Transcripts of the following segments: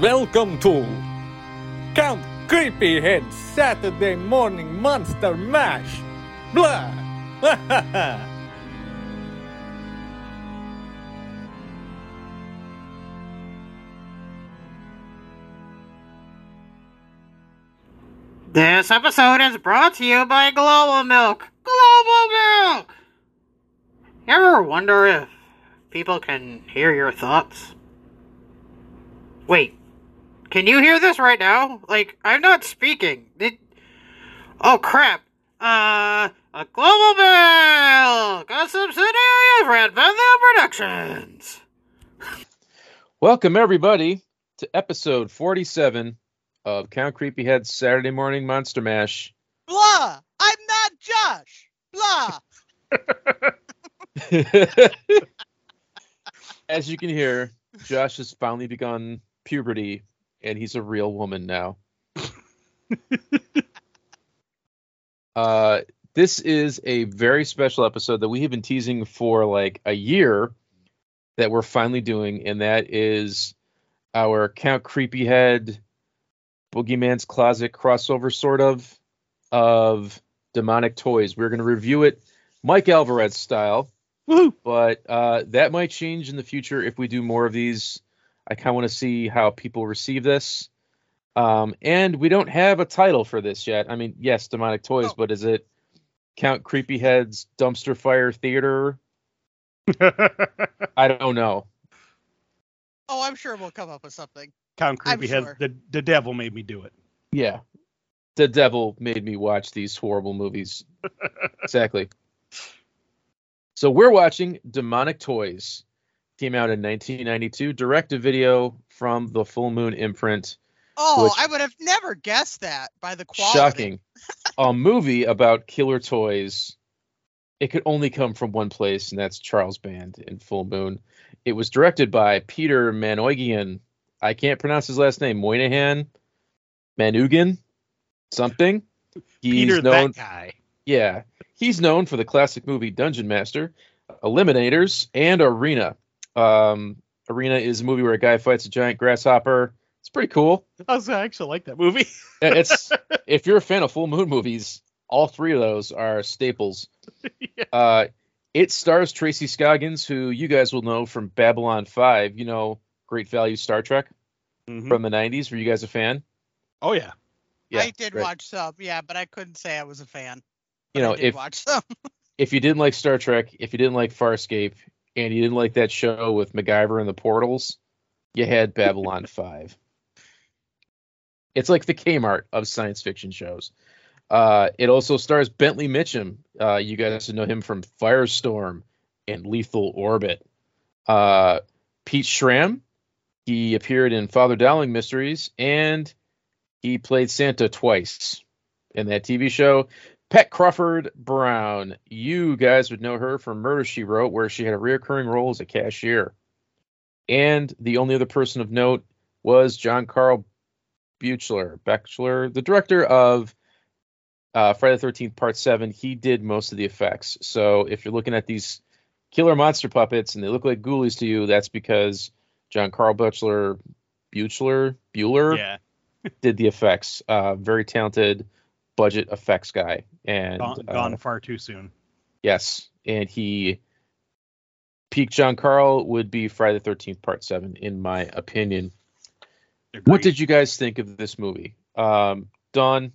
Welcome to Count Creepyhead Saturday Morning Monster Mash. Blah. This episode is brought to you by Global Milk. Global Milk! You ever wonder if people can hear your thoughts? Wait, can you hear this right now? Like, I'm not speaking. It... Oh crap. Uh, a Global Milk! A subsidiary of Red Bethel Productions! Welcome, everybody, to episode 47 of Count Creepyhead's Saturday Morning Monster Mash. Blah! I'm not Josh! Blah! As you can hear, Josh has finally begun puberty, and he's a real woman now. uh, this is a very special episode that we have been teasing for like a year that we're finally doing, and that is our Count Creepyhead Boogeyman's Closet crossover, sort of, of demonic toys. We're going to review it Mike Alvarez style, Woo! but uh, that might change in the future if we do more of these. I kind of want to see how people receive this. Um, and we don't have a title for this yet. I mean, yes, demonic toys, Oh. but is it Count Creepyhead's Dumpster Fire Theater? I don't know. Oh, I'm sure we'll come up with something. Count I'm Creepy has sure. the the devil made me do it. Yeah. The devil made me watch these horrible movies. exactly. So we're watching Demonic Toys. Came out in 1992, direct to video from the Full Moon imprint. Oh, Which- I would have never guessed that by the quality. Shocking. A movie about killer toys. It could only come from one place, and that's Charles Band in Full Moon. It was directed by Peter Manoogian. I can't pronounce his last name. Moynihan, Manugan, something. He's Peter known, that guy. yeah, he's known for the classic movie Dungeon Master, Eliminators, and Arena. Um, Arena is a movie where a guy fights a giant grasshopper. It's pretty cool. I was I actually like that movie. It's if you're a fan of full moon movies, all three of those are staples. Yeah. Uh, it stars Tracy Scoggins, who you guys will know from Babylon Five. You know, great value Star Trek Mhm. from the '90s. Were you guys a fan? Oh yeah. yeah I did great. watch some, yeah, but I couldn't say I was a fan. You know, I did if watch some. if you didn't like Star Trek, if you didn't like Farscape, and you didn't like that show with MacGyver and the Portals, you had Babylon 5. It's like the Kmart of science fiction shows. Uh, it also stars Bentley Mitchum. Uh, you guys should know him from Firestorm and Lethal Orbit. Uh, Pete Schrum, he appeared in Father Dowling Mysteries, and he played Santa twice in that TV show. Pat Crawford Brown. You guys would know her from Murder She Wrote, where she had a reoccurring role as a cashier. And the only other person of note was John Carl Buechler, Bechler, the director of uh, Friday the 13th Part 7. He did most of the effects. So if you're looking at these killer monster puppets and they look like ghoulies to you, that's because John Carl Buechler, Buchler, Bueller Yeah. did the effects. Uh, very talented budget effects guy. And Gone, uh, far too soon. yes, and he peak John Carl would be Friday the Thirteenth Part Seven, in my opinion. What did you guys think of this movie? Um, Don,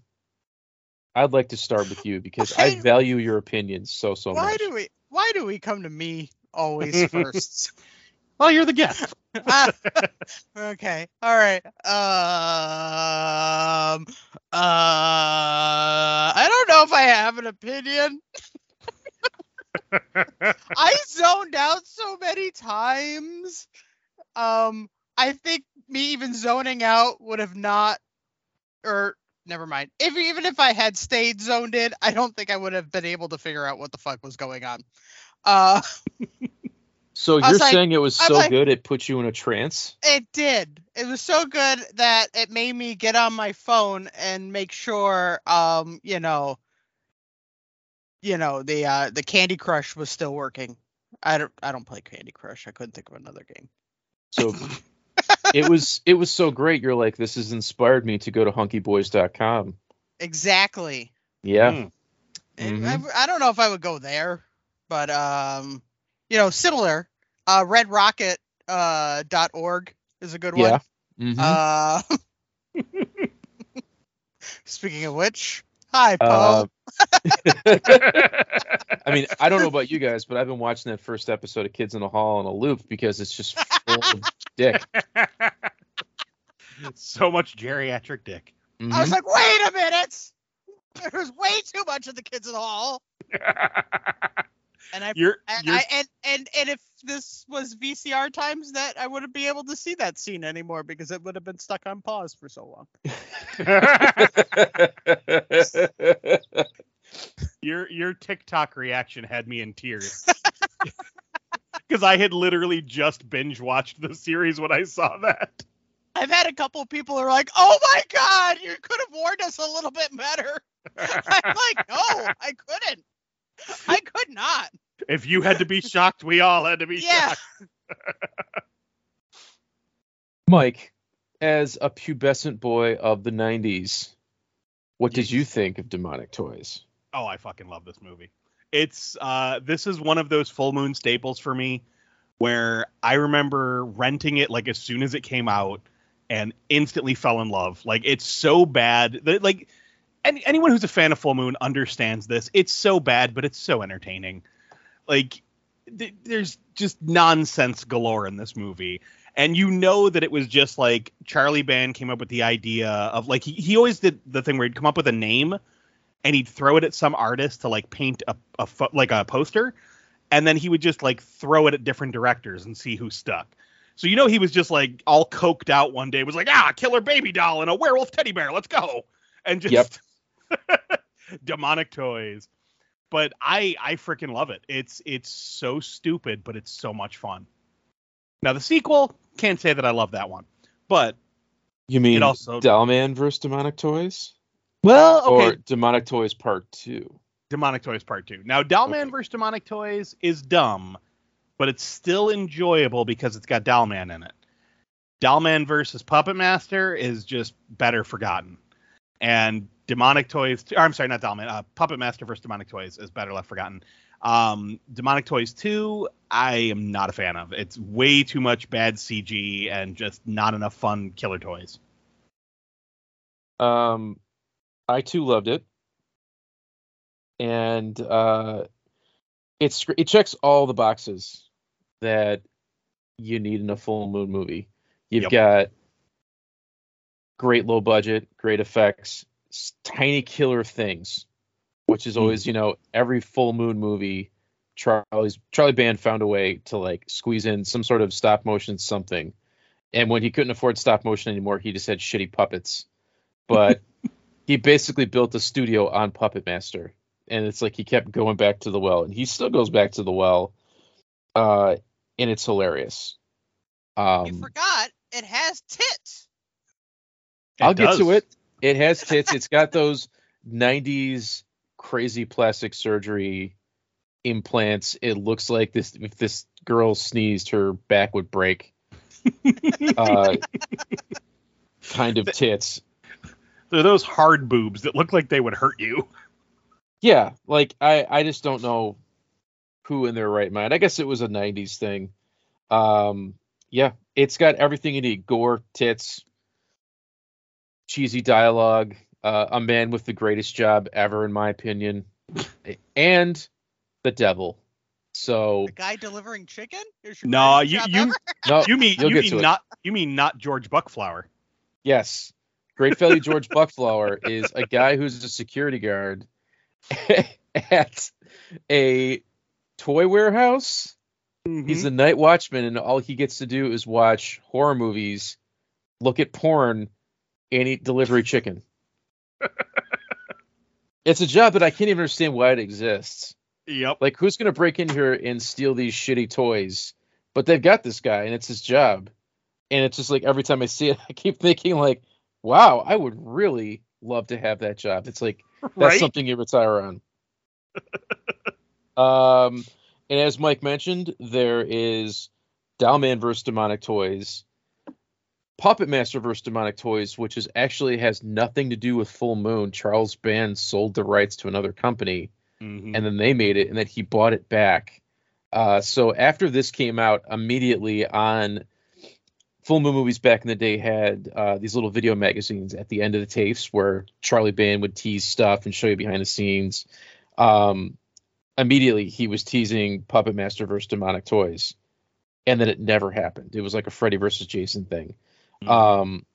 I'd like to start with you because I Okay. value your opinions so so why much. Why do we why do we come to me always first? Well, you're the guest. Ah, okay. All right. Um. Uh. I don't know if I have an opinion. I zoned out so many times. Um. I think me even zoning out would have not, or never mind. If even if I had stayed zoned in, I don't think I would have been able to figure out what the fuck was going on. Uh. so you're like- saying it was so like- good it put you in a trance? It did. It was so good that it made me get on my phone and make sure, um, you know, you know the uh, the Candy Crush was still working. I don't I don't play Candy Crush. I couldn't think of another game. So it was it was so great. You're like, this has inspired me to go to hunkyboys.com. Exactly. Yeah. Mm. And Mhm. I, I don't know if I would go there, but um, you know, similar. Uh, RedRocket uh dot org is a good Yeah. one. Mhm. Uh, speaking of which, hi Poe. Uh, I mean, I don't know about you guys, but I've been watching that first episode of Kids in the Hall on a loop because it's just full of dick. so much geriatric dick. Mhm. I was like, wait a minute. There's way too much of the kids in the hall, and I you're and, you're I, and and and if this was VCR times, that I wouldn't be able to see that scene anymore because it would have been stuck on pause for so long. your your TikTok reaction had me in tears. Because I had literally just binge watched the series when I saw that. I've had a couple of people who are like, "Oh my god, you could have warned us a little bit better." I'm like, "No, I couldn't. I could not." If you had to be shocked, we all had to be Yeah. shocked. Mike, as a pubescent boy of the 90s, what did you think of Demonic Toys? Oh, I fucking love this movie. It's uh this is one of those full moon staples for me where I remember renting it like as soon as it came out and instantly fell in love. Like it's so bad that like any, anyone who's a fan of Full Moon understands this. It's so bad, but it's so entertaining. Like th- there's just nonsense galore in this movie. And you know that it was just like Charlie Band came up with the idea of like he, he always did the thing where he'd come up with a name and he'd throw it at some artist to like paint a, a pho- like a poster and then he would just like throw it at different directors and see who stuck so you know he was just like all coked out one day was like ah killer baby doll and a werewolf teddy bear let's go and just demonic toys but i i freaking love it it's it's so stupid but it's so much fun now the sequel can't say that i love that one but You mean It also- Dollman versus Demonic Toys? well Or Demonic Toys Part 2? Demonic Toys Part 2. Now, Dollman Okay. versus Demonic Toys is dumb, but it's still enjoyable because it's got Dollman in it. Dollman versus Puppet Master is just better forgotten. And Demonic Toys, or I'm sorry, not Dollman, uh, Puppet Master versus Demonic Toys is better left forgotten. Um, Demonic Toys 2, I am not a fan of. It's way too much bad CG and just not enough fun killer toys. Um, I too loved it, and uh, it's it checks all the boxes that you need in a full moon movie. You've Yep. got great low budget, great effects, tiny killer things, which is always you know every full moon movie. Charlie's Charlie Band found a way to like squeeze in some sort of stop motion something, and when he couldn't afford stop motion anymore, he just had shitty puppets but he basically built a studio on Puppet Master, and it's like he kept going back to the well, and he still goes back to the well, uh, and it's hilarious. you Um, forgot it has tits. I'll It get to it. It has tits. It's got those '90s crazy plastic surgery implants. It looks like this if this girl sneezed, her back would break. uh, kind of tits. They're those hard boobs that look like they would hurt you. Yeah, like I I just don't know who in their right mind. I guess it was a 90s thing. Um yeah, it's got everything you need. Gore, tits, cheesy dialogue, uh, a man with the greatest job ever in my opinion, and the devil. So The guy delivering chicken? No, greatest you you no, you mean you'll you get mean to it. not you mean not George Buckflower. Yes. Great Value George Buckflower is a guy who's a security guard at a toy warehouse. He's the night watchman, and all he gets to do is watch horror movies, look at porn, and eat delivery chicken. it's a job that I can't even understand why it exists. Yep. Like, who's going to break in here and steal these shitty toys? But they've got this guy, and it's his job. And it's just like every time I see it, I keep thinking, like, wow, I would really love to have that job. It's like that's right. something you retire on. um, and as Mike mentioned, there is Dollman versus Demonic Toys. Puppet Master vs. Demonic Toys, which is actually has nothing to do with Full Moon. Charles Band sold the rights to another company, Mhm. and then they made it, and then he bought it back. Uh, so after this came out, immediately on Full Moon Movies back in the day had uh, these little video magazines at the end of the tapes where Charlie Band would tease stuff and show you behind the scenes. Um, immediately he was teasing Puppet Master versus Demonic Toys, and then it never happened. It was like a Freddy versus Jason thing. Mhm. Um,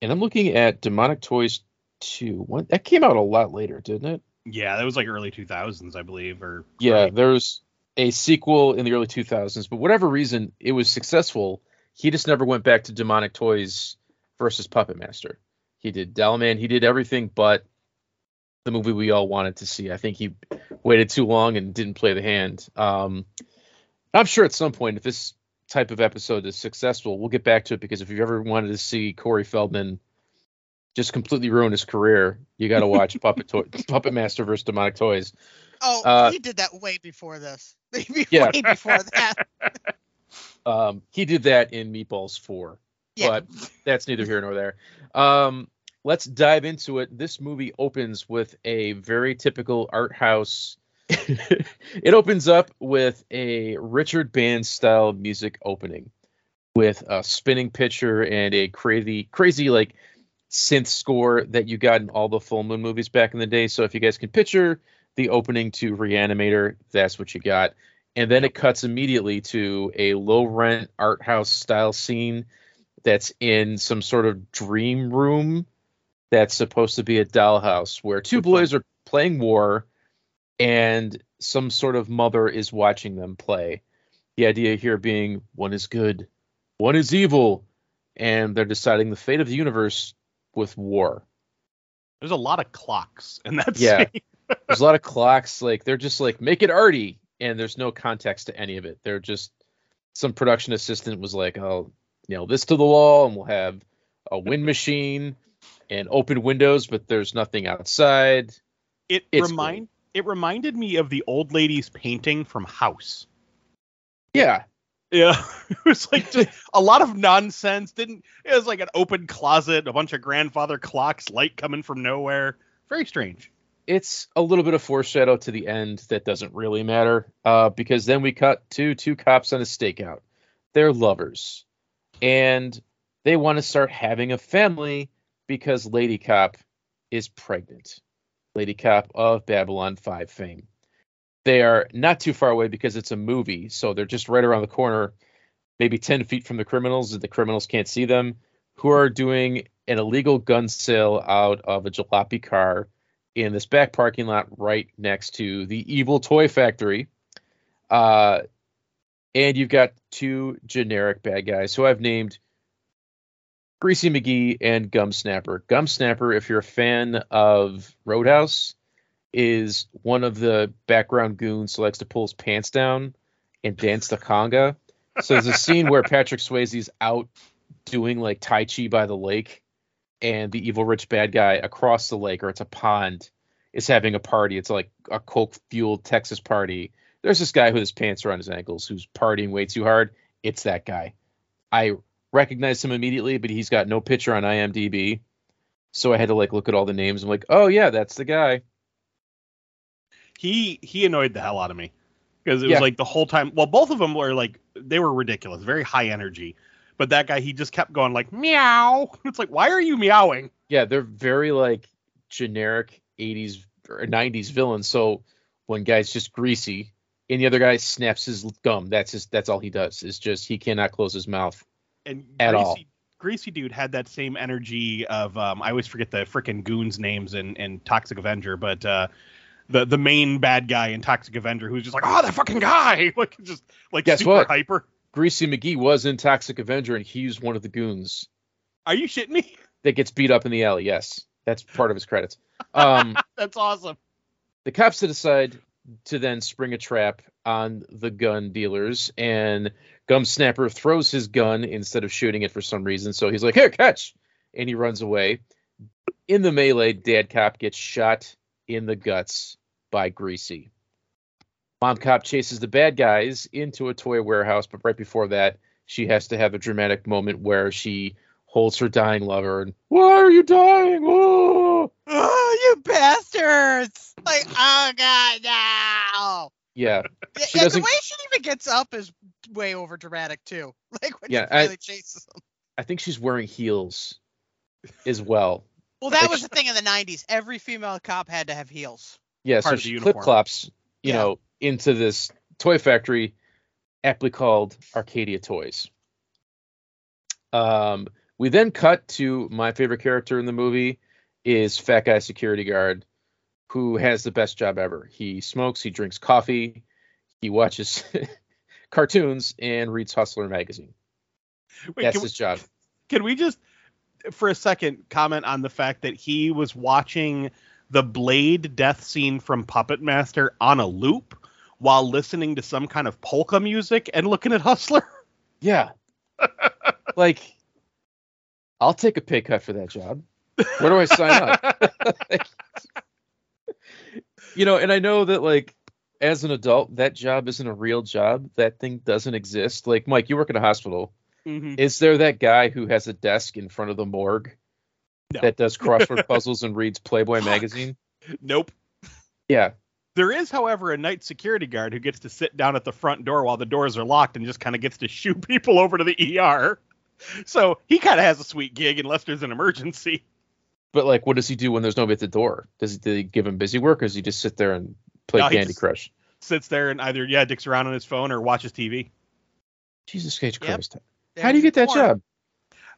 and I'm looking at Demonic Toys 2. What, that came out a lot later, didn't it? yeah, that was like early 2000s, I believe. Or Yeah, right. there's a sequel in the early 2000s, but whatever reason, it was successful. He just never went back to Demonic Toys versus Puppet Master. He did Dollman, he did everything but the movie we all wanted to see. I think he waited too long and didn't play the hand. Um, I'm sure at some point, if this type of episode is successful, we'll get back to it because if you've ever wanted to see Corey Feldman just completely ruin his career, you got to watch Puppet Toy, Puppet Master versus Demonic Toys. Oh, Uh, he did that way before this. way Yeah. before that. Um, he did that in Meatballs 4, Yeah. but that's neither here nor there. Um, let's dive into it. This movie opens with a very typical art house. It opens up with a Richard Band style music opening with a spinning picture and a crazy, crazy like synth score that you got in all the full moon movies back in the day. So if you guys can picture the opening to Reanimator, that's what you got and then it cuts immediately to a low rent art house style scene that's in some sort of dream room that's supposed to be a dollhouse where two boys are playing war and some sort of mother is watching them play. The idea here being one is good one is evil and they're deciding the fate of the universe with war. There's a lot of clocks in that Yeah. there's a lot of clocks like they're just like make it arty and there's no context to any of it. They're just some production assistant was like i'll nail this to the wall and we'll have a wind machine and open windows but there's nothing outside. It It's remind it reminded me of the old lady's painting from House. yeah Yeah, it was like just a lot of nonsense. Didn't it was like an open closet, a bunch of grandfather clocks, light coming from nowhere. Very strange. it's a little bit of foreshadow to the end that doesn't really matter uh, because then we cut to two cops on a stakeout they're lovers and they want to start having a family because lady cop is pregnant lady cop of babylon 5 fame they are not too far away because it's a movie so they're just right around the corner maybe 10 feet from the criminals and the criminals can't see them who are doing an illegal gun sale out of a jalopy car in this back parking lot right next to the evil toy factory. Uh, and you've got two generic bad guys who I've named Greasy McGee and Gum Snapper. Gum Snapper, if you're a fan of Roadhouse, is one of the background goons who likes to pull his pants down and dance the conga. So there's a scene where Patrick Swayze's out doing like Tai Chi by the lake, and the evil rich bad guy across the lake, or it's a pond, is having a party. It's like a coke fueled Texas party. There's this guy with his pants around his ankles who's partying way too hard. It's that guy. I recognized him immediately, but he's got no picture on IMDb. So I had to like look at all the names. I'm like, oh yeah, that's the guy. He he annoyed the hell out of me because it Yeah. was like the whole time. Well, both of them were like they were ridiculous, very high energy. But that guy, he just kept going like meow. It's like, why are you meowing? Yeah, they're very like generic 80s or 90s villains. So one guy's just greasy, and the other guy snaps his gum. That's his. That's all he does. Is just he cannot close his mouth. And At Greasy, all. Greasy dude had that same energy of um, I always forget the frickin' goons names in, in Toxic Avenger, but uh, the the main bad guy in Toxic Avenger who's just like, oh, that fucking guy, like just like Guess super what? hyper. Greasy McGee was in Toxic Avenger, and he's one of the goons Are you shitting me? that gets beat up in the alley. Yes, that's part of his credits. Um, That's awesome. the cops to decide to then spring a trap on the gun dealers, and Gum Snapper throws his gun instead of shooting it for some reason. So he's like, "Here, catch!" and he runs away. In the melee, Dad Cop gets shot in the guts by Greasy. Mom Cop chases the bad guys into a toy warehouse, but right before that, she has to have a dramatic moment where she holds her dying lover and why are you dying? Oh! You bastards! Like, oh god, no! Yeah, Yeah, yeah, the way she even gets up is way over dramatic too. Like when Yeah, she I- chases him. I think she's wearing heels as well. Well, that like was she- the thing in the '90s. Every female cop had to have heels. Yeah, Part so she uniform. clip clops, you Yeah. know, into this toy factory, aptly called Arcadia Toys. Um, we then cut to my favorite character in the movie is Fat Guy Security Guard, who has the best job ever. He smokes, he drinks coffee, he watches cartoons, and reads Hustler magazine. Wait, That's can, we, his job. can we just, for a second, comment on the fact that he was watching the Blade death scene from Puppet Master on a loop while listening to some kind of polka music and looking at Hustler? Yeah. like, I'll take a pay cut for that job. Where do I sign up? you know, and I know that like as an adult, that job isn't a real job. That thing doesn't exist. Like Mike, you work at a hospital. Mhm. Is there that guy who has a desk in front of the morgue No. that does crossword puzzles and reads Playboy magazine? Nope. Yeah. There is, however, a night security guard who gets to sit down at the front door while the doors are locked and just kind of gets to shoo people over to the ER. So he kind of has a sweet gig unless there's an emergency. But like, what does he do when there's nobody at the door? Does he, do they give him busy work, or does he just sit there and play No, Candy Crush? Sits there and either yeah dicks around on his phone or watches TV. Jesus H. Yep. Christ! How do you get that job?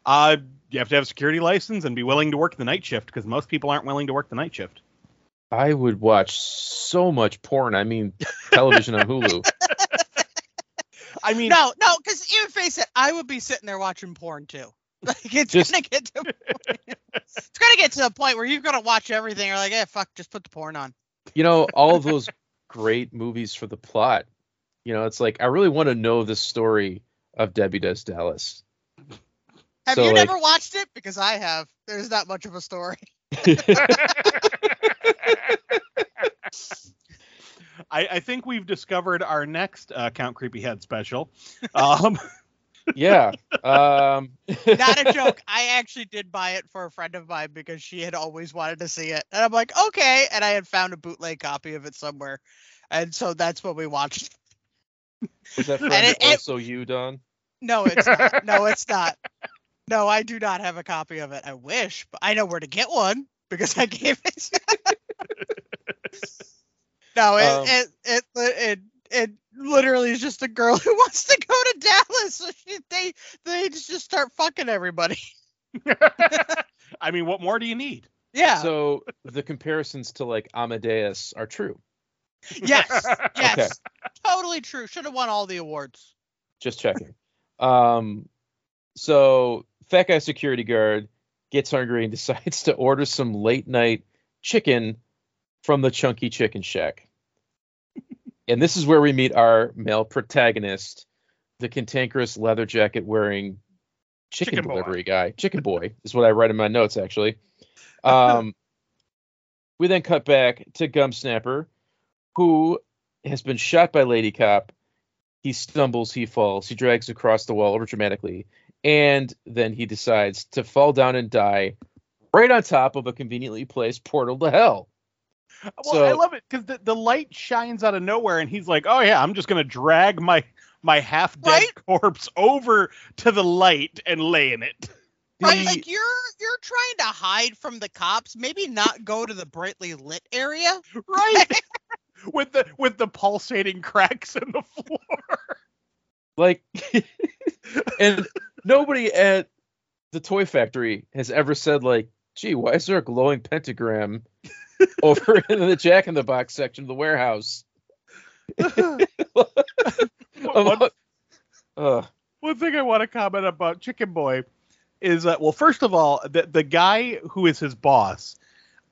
Uh, you have to have a security license and be willing to work the night shift because most people aren't willing to work the night shift. I would watch so much porn. I mean, television on Hulu. I mean, No, no, because even face it, I would be sitting there watching porn too. Like it's Just- gonna get to it's gonna get to a point where you've got to watch everything. You're like, eh, fuck, just put the porn on. You know, all of those great movies for the plot. You know, it's like I really want to know the story of Debbie Does Dallas. Have So, you like- never watched it? Because I have. There's not much of a story. I, I think we've discovered our next uh, Count Creepy Head special. Um, Yeah. Um, Not a joke. I actually did buy it for a friend of mine because she had always wanted to see it, and I'm like, okay. And I had found a bootleg copy of it somewhere, and so that's what we watched. was that friend it- it- also you, Don? No, it's not. No, it's not. No, I do not have a copy of it. I wish, but I know where to get one because I gave it. no, it, Um, it it it it literally is just a girl who wants to go to Dallas. So she, they they just start fucking everybody. I mean, what more do you need? Yeah. So the comparisons to like Amadeus are true. yes. Yes. Okay. Totally true. Should have won all the awards. Just checking. Um, so fat guy security guard gets hungry and decides to order some late night chicken from the Chunky Chicken Shack. And this is where we meet our male protagonist, the cantankerous leather jacket wearing chicken, Chicken boy. delivery guy. Chicken boy is what I write in my notes actually. Um, we then cut back to Gum Snapper, who has been shot by Lady Cop. He stumbles, he falls, he drags across the wall over dramatically, and then he decides to fall down and die right on top of a conveniently placed portal to hell. Well, So- I love it because the, the light shines out of nowhere, and he's like, "Oh yeah, I'm just gonna drag my my half dead Right? corpse over to the light and lay in it." Right, like you're you're trying to hide from the cops. Maybe not go to the brightly lit area. Right. with the with the pulsating cracks in the floor. Like, and nobody at the toy factory has ever said like, "Gee, why is there a glowing pentagram over in the Jack in the Box section of the warehouse?" one, Uh, one thing I want to comment about Chicken Boy is that well, first of all, the the guy who is his boss,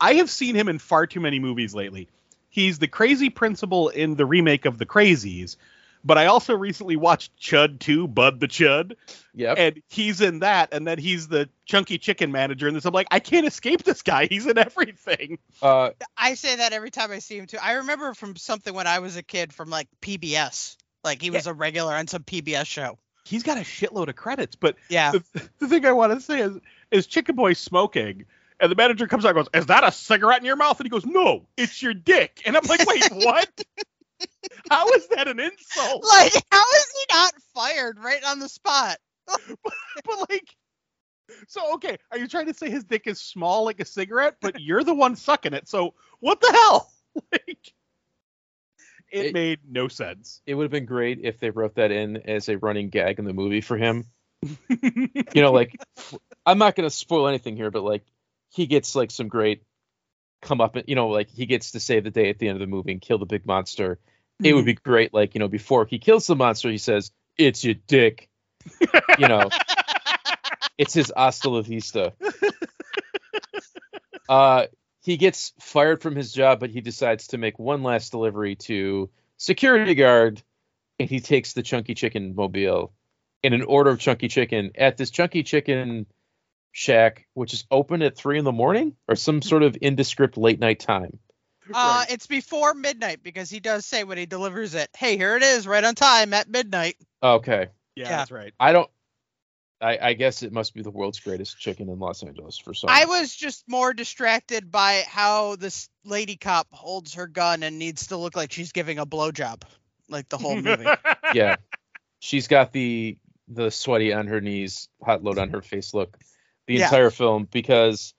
I have seen him in far too many movies lately. He's the crazy principal in the remake of The Crazies, but I also recently watched Chud 2, Bud the Chud, yep. and he's in that, and then he's the chunky chicken manager in this. I'm like, I can't escape this guy. He's in everything. Uh, I say that every time I see him too. I remember from something when I was a kid from like PBS. Like he was a regular on some PBS show. he's got a shitload of credits. But Yeah. the, the thing I want to say is, is Chicken Boy smoking, and the manager comes out and goes, "Is that a cigarette in your mouth?" And he goes, "No, it's your dick." And I'm like, "Wait, what? How is that an insult?" Like, how is he not fired right on the spot? but like, so okay, are you trying to say his dick is small like a cigarette, but you're the one sucking it? So what the hell? Like, it, It- made no sense. It would have been great if they wrote that in as a running gag in the movie for him. You know, like I'm not gonna spoil anything here, but like he gets like some great come up, and you know, like he gets to save the day at the end of the movie and kill the big monster. It would be great, like you know, before he kills the monster, he says, "It's your dick," you know. it's his hasta la vista. Uh, he gets fired from his job, but he decides to make one last delivery to security guard, and he takes the Chunky Chicken mobile in an order of Chunky Chicken at this Chunky Chicken shack, which is open at three in the morning or some sort of indescript late night time. Uh, it's before midnight because he does say when he delivers it, "Hey, here it is, right on time at midnight." Okay, yeah, yeah. that's right. I don't. I, I guess it must be the world's greatest chicken in Los Angeles for some. I was just more distracted by how this lady cop holds her gun and needs to look like she's giving a blowjob, like the whole movie. yeah, she's got the the sweaty on her knees, hot load on her face look the Yeah. entire film because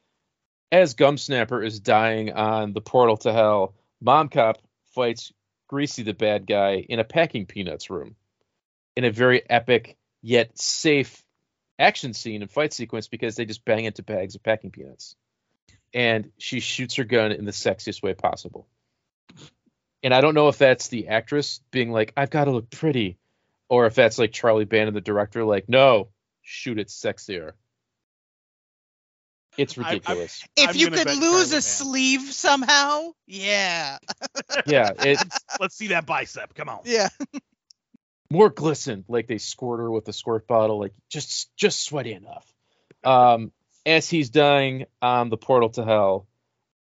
as Gumsnapper is dying on the portal to hell, Mom Cop fights Greasy the bad guy in a packing peanuts room in a very epic yet safe action scene and fight sequence because they just bang into bags of packing peanuts. And she shoots her gun in the sexiest way possible. And I don't know if that's the actress being like, I've got to look pretty, or if that's like Charlie Bannon, the director, like, no, shoot it sexier. It's I- I'm- ridiculous. if I'm you could lose Charlie a sleeve somehow, yeah, yeah, it Let's see that bicep. Come on. yeah. more glisten, like they squirt her with a squirt bottle, like just just sweaty enough. Um, as he's dying on the portal to hell,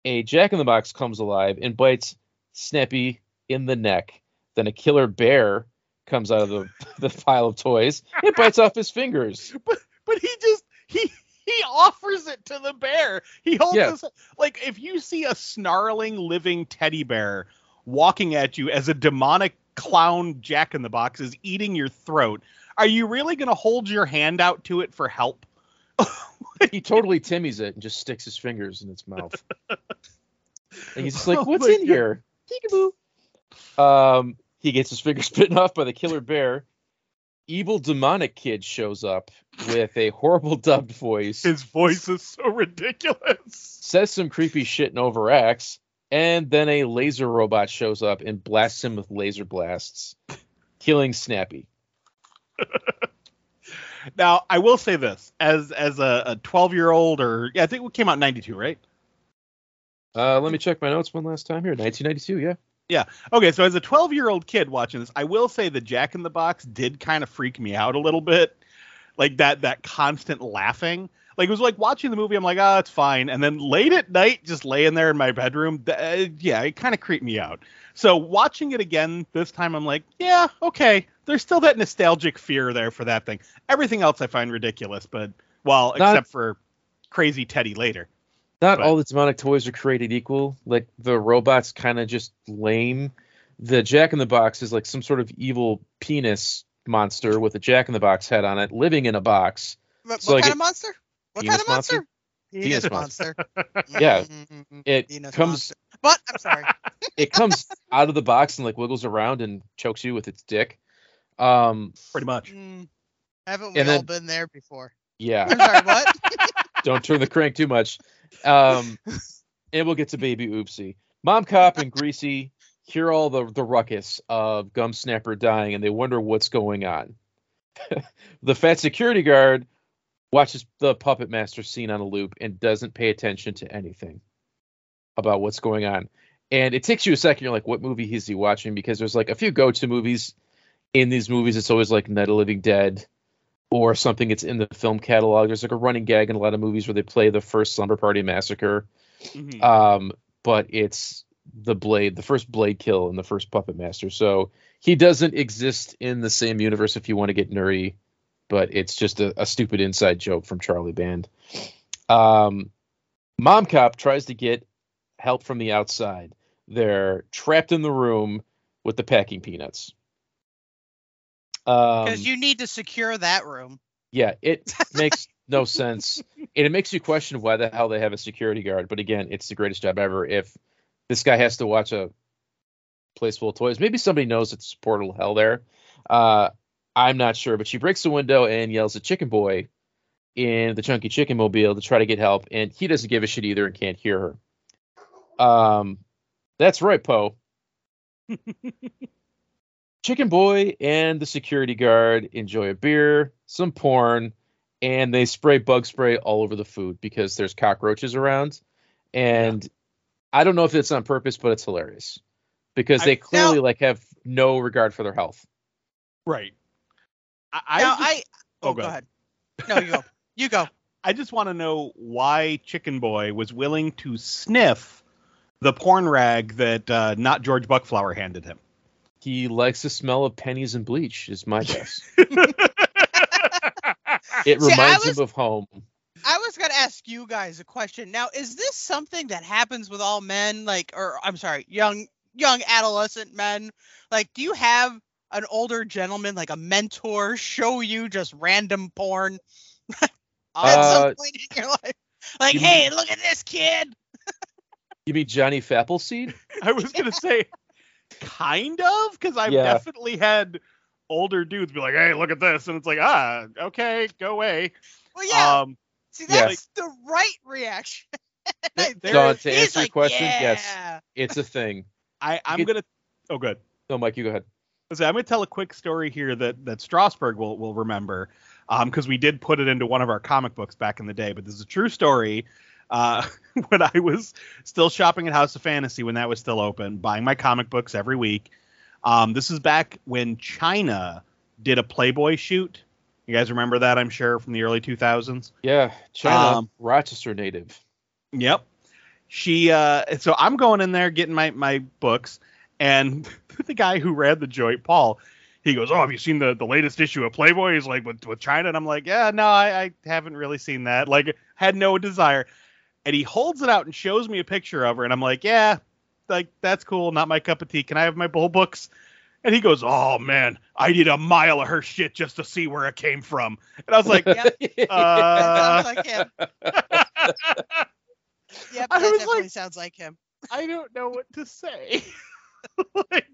a Jack in the Box comes alive and bites Snappy in the neck. Then a killer bear comes out of the, the pile of toys and bites off his fingers. But But he just he he offers it to the bear. He holds Yeah. this like if you see a snarling living teddy bear walking at you as a demonic clown jack in the box is eating your throat, are you really going to hold your hand out to it for help? He totally timmies it and just sticks his fingers in its mouth. And he's just like, Oh "What's my in here?" Peekaboo. Um, he gets his fingers bitten off by the killer bear. Evil demonic kid shows up with a horrible dubbed voice, His voice is so ridiculous. says some creepy shit and overacts, and then a laser robot shows up and blasts him with laser blasts, killing Snappy. Now, I will say this as as a 12 year old, or yeah, I think it came out 92, right? Uh, let me check my notes one last time here. 1992, yeah. Okay, so as a 12 year old kid watching this, I will say the Jack in the Box did kind of freak me out a little bit, like that that constant laughing. Like it was like watching the movie, I'm like, oh, it's fine, and then late at night, just laying there in my bedroom, th- uh, yeah, it kind of creeped me out. So watching it again this time, I'm like, yeah, okay, there's still that nostalgic fear there for that thing. Everything else I find ridiculous, but well, Not- except for crazy Teddy later. Not But- all the demonic toys are created equal. Like the robots kind of just lame. The Jack in the Box is like some sort of evil penis monster with a Jack in the Box head on it, living in a box. What, So, what like kind it- of monster? What Penis kind of monster? Penis monster. Yeah, Mm, It penis comes monster. But I'm sorry. it comes out of the box and like wiggles around and chokes you with its dick. Um Pretty much. Mm, haven't we And all then- been there before? yeah, I'm sorry. What? don't turn the crank too much. Um and we'll get to baby oopsie. Mom cop and Greasy hear all the the ruckus of Gum Snapper dying and they wonder what's going on. the fat security guard watches the puppet master scene on a loop and doesn't pay attention to anything about what's going on. And it takes you a second. You're like, what movie is he watching? Because there's like a few go-to movies in these movies. It's always like Night of Living Dead or something. that's in the film catalog. There's like a running gag in a lot of movies where they play the first Slumber Party Massacre. Mhm. Um, but it's the Blade, the first Blade kill and the first Puppet Master. So he doesn't exist in the same universe if you want to get nerdy but it's just a, a stupid inside joke from Charlie Band. Um, Mom Cop tries to get help from the outside. They're trapped in the room with the packing peanuts. Um, Because you need to secure that room. yeah, it makes no sense. And it makes you question why the hell they have a security guard. But again, it's the greatest job ever. If this guy has to watch a place full of toys, maybe somebody knows it's portal hell there. Uh, I'm not sure. But she breaks the window and yells at Chicken Boy in the Chunky Chicken Mobile to try to get help. And he doesn't give a shit either and can't hear her. Um, that's right, Poe. Chicken Boy and the security guard enjoy a beer, some porn, and they spray bug spray all over the food because there's cockroaches around. And I don't know if it's on purpose, but it's hilarious because I- they clearly Now- like have no regard for their health. Right. I, I now just, I. oh, Oh, go go ahead. ahead. No, you go. You go. I just want to know why Chicken Boy was willing to sniff the porn rag that uh, not George Buckflower handed him. He likes the smell of pennies and bleach, is my guess. It See, reminds was- him of home. I was gonna ask you guys a question. Now, is this something that happens with all men, like, or I'm sorry, young young adolescent men? Like, do you have an older gentleman, like a mentor, show you just random porn at Uh, some point in your life? Like, you hey, look at this kid. You mean Johnny Fappleseed? I was gonna say, kind of, because I've Yeah. definitely had older dudes be like, "Hey, look at this," and it's like, "Ah, okay, go away." Well, yeah. Um, see, yeah. that's the right reaction. There- Don, to He's answer your question, yeah. yes. It's a thing. I, I'm It- gonna. Oh, good. No, Mike, you go ahead. Listen, I'm going to tell a quick story here that that Strasberg will will remember, because we did put it into one of our comic books back in the day. But this is a true story. Uh, when I was still shopping at House of Fantasy when that was still open, buying my comic books every week. Um, this is back when Chyna did a Playboy shoot. You guys remember that? I'm sure from the early 2000s. Yeah, Chyna, Um, Rochester native. Yep. She uh so I'm going in there getting my my books and the guy who ran the joint, Paul, he goes, "Oh, have you seen the the latest issue of Playboy?" He's like with with Chyna and I'm like, "Yeah, no, I, I haven't really seen that. Like had no desire." And he holds it out and shows me a picture of her and I'm like, "Yeah, like that's cool, not my cup of tea. Can I have my bull books?" And he goes, "Oh man, I need a mile of her shit just to see where it came from." And I was like, Yep. uh, sounds like him. Yep, I that definitely like- sounds like him. I don't know what to say. like,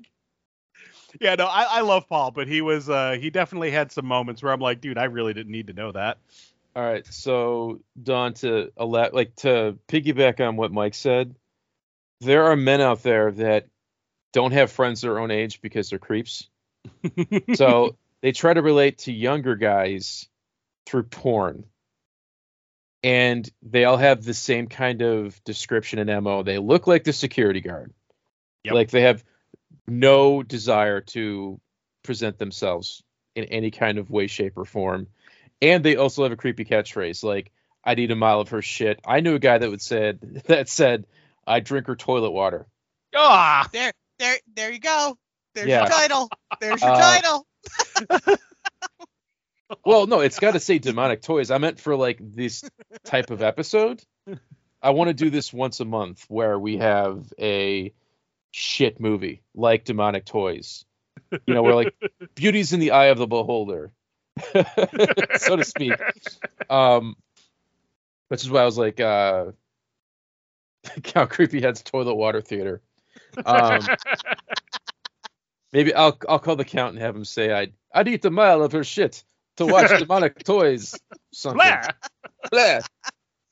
yeah, no, I, I love Paul, but he was uh he definitely had some moments where I'm like, dude, I really didn't need to know that. All right, so Don, to like to piggyback on what Mike said, there are men out there that don't have friends their own age because they're creeps. So they try to relate to younger guys through porn. And they all have the same kind of description and MO. They look like the security guard. Yep. Like they have no desire to present themselves in any kind of way, shape, or form. And they also have a creepy catchphrase like, I need a mile of her shit. I knew a guy that would said that said, I drink her toilet water. ah, There, there, there you go. There's Yeah. your title. There's your Uh, title. Well, no, it's got to say demonic toys. I meant for like this type of episode. I want to do this once a month where we have a shit movie like demonic toys. You know, where like beauty's in the eye of the beholder, so to speak. Um, which is why I was like, uh, Count Creepy Head's Toilet Water Theater. Um, maybe I'll I'll call the count and have him say I'd I'd eat a mile of her shit to watch demonic toys. Something. blah. Blah.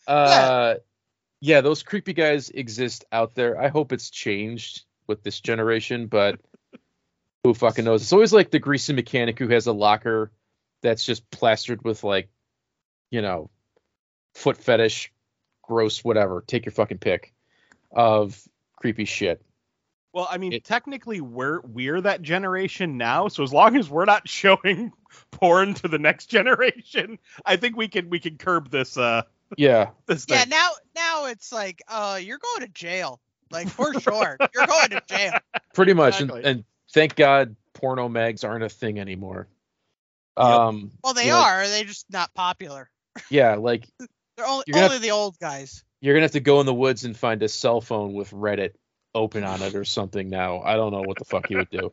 Uh, yeah, those creepy guys exist out there. I hope it's changed with this generation, but who fucking knows? It's always like the greasy mechanic who has a locker that's just plastered with like, you know, foot fetish, gross, whatever. Take your fucking pick of creepy shit. Well, I mean, It- technically we're we're that generation now, so as long as we're not showing porn to the next generation, I think we can we can curb this uh Yeah, this Yeah, thing. now, now it's like, uh, you're going to jail. Like for sure, you're going to jail. pretty much. And, and thank God porno mags aren't a thing anymore. Um, Well, they you're like- are. They're just not popular. yeah, like They're only, You're the old guys. you're gonna have to go in the woods and find a cell phone with Reddit open on it or something. Now I don't know what the fuck you would do.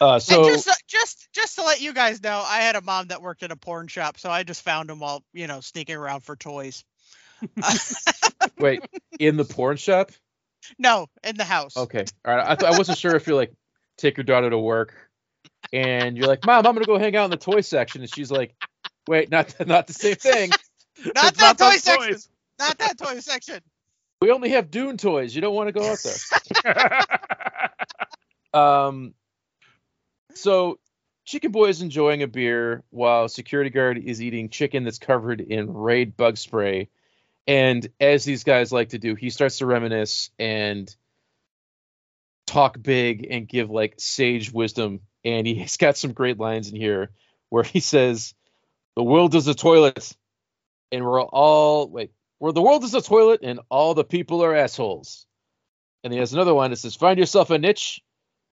Uh, so and just uh, just just to let you guys know, I had a mom that worked at a porn shop, so I just found them while you know sneaking around for toys. wait, in the porn shop? no, in the house. Okay, all right. I, th- I wasn't sure if you're like take your daughter to work and you're like, "Mom, I'm gonna go hang out in the toy section," and she's like, "Wait, not not the same thing. Not It's that not toy section. toys. Not that toy section. We only have Dune toys. You don't want to go out there." Um, so Chicken Boy is enjoying a beer while security guard is eating chicken that's covered in Raid bug spray. And as these guys like to do, he starts to reminisce and talk big and give like sage wisdom. And he's got some great lines in here where he says, "The world is a toilet, and we're all wait, where the world is a toilet, and all the people are assholes." And he has another one that says, "Find yourself a niche."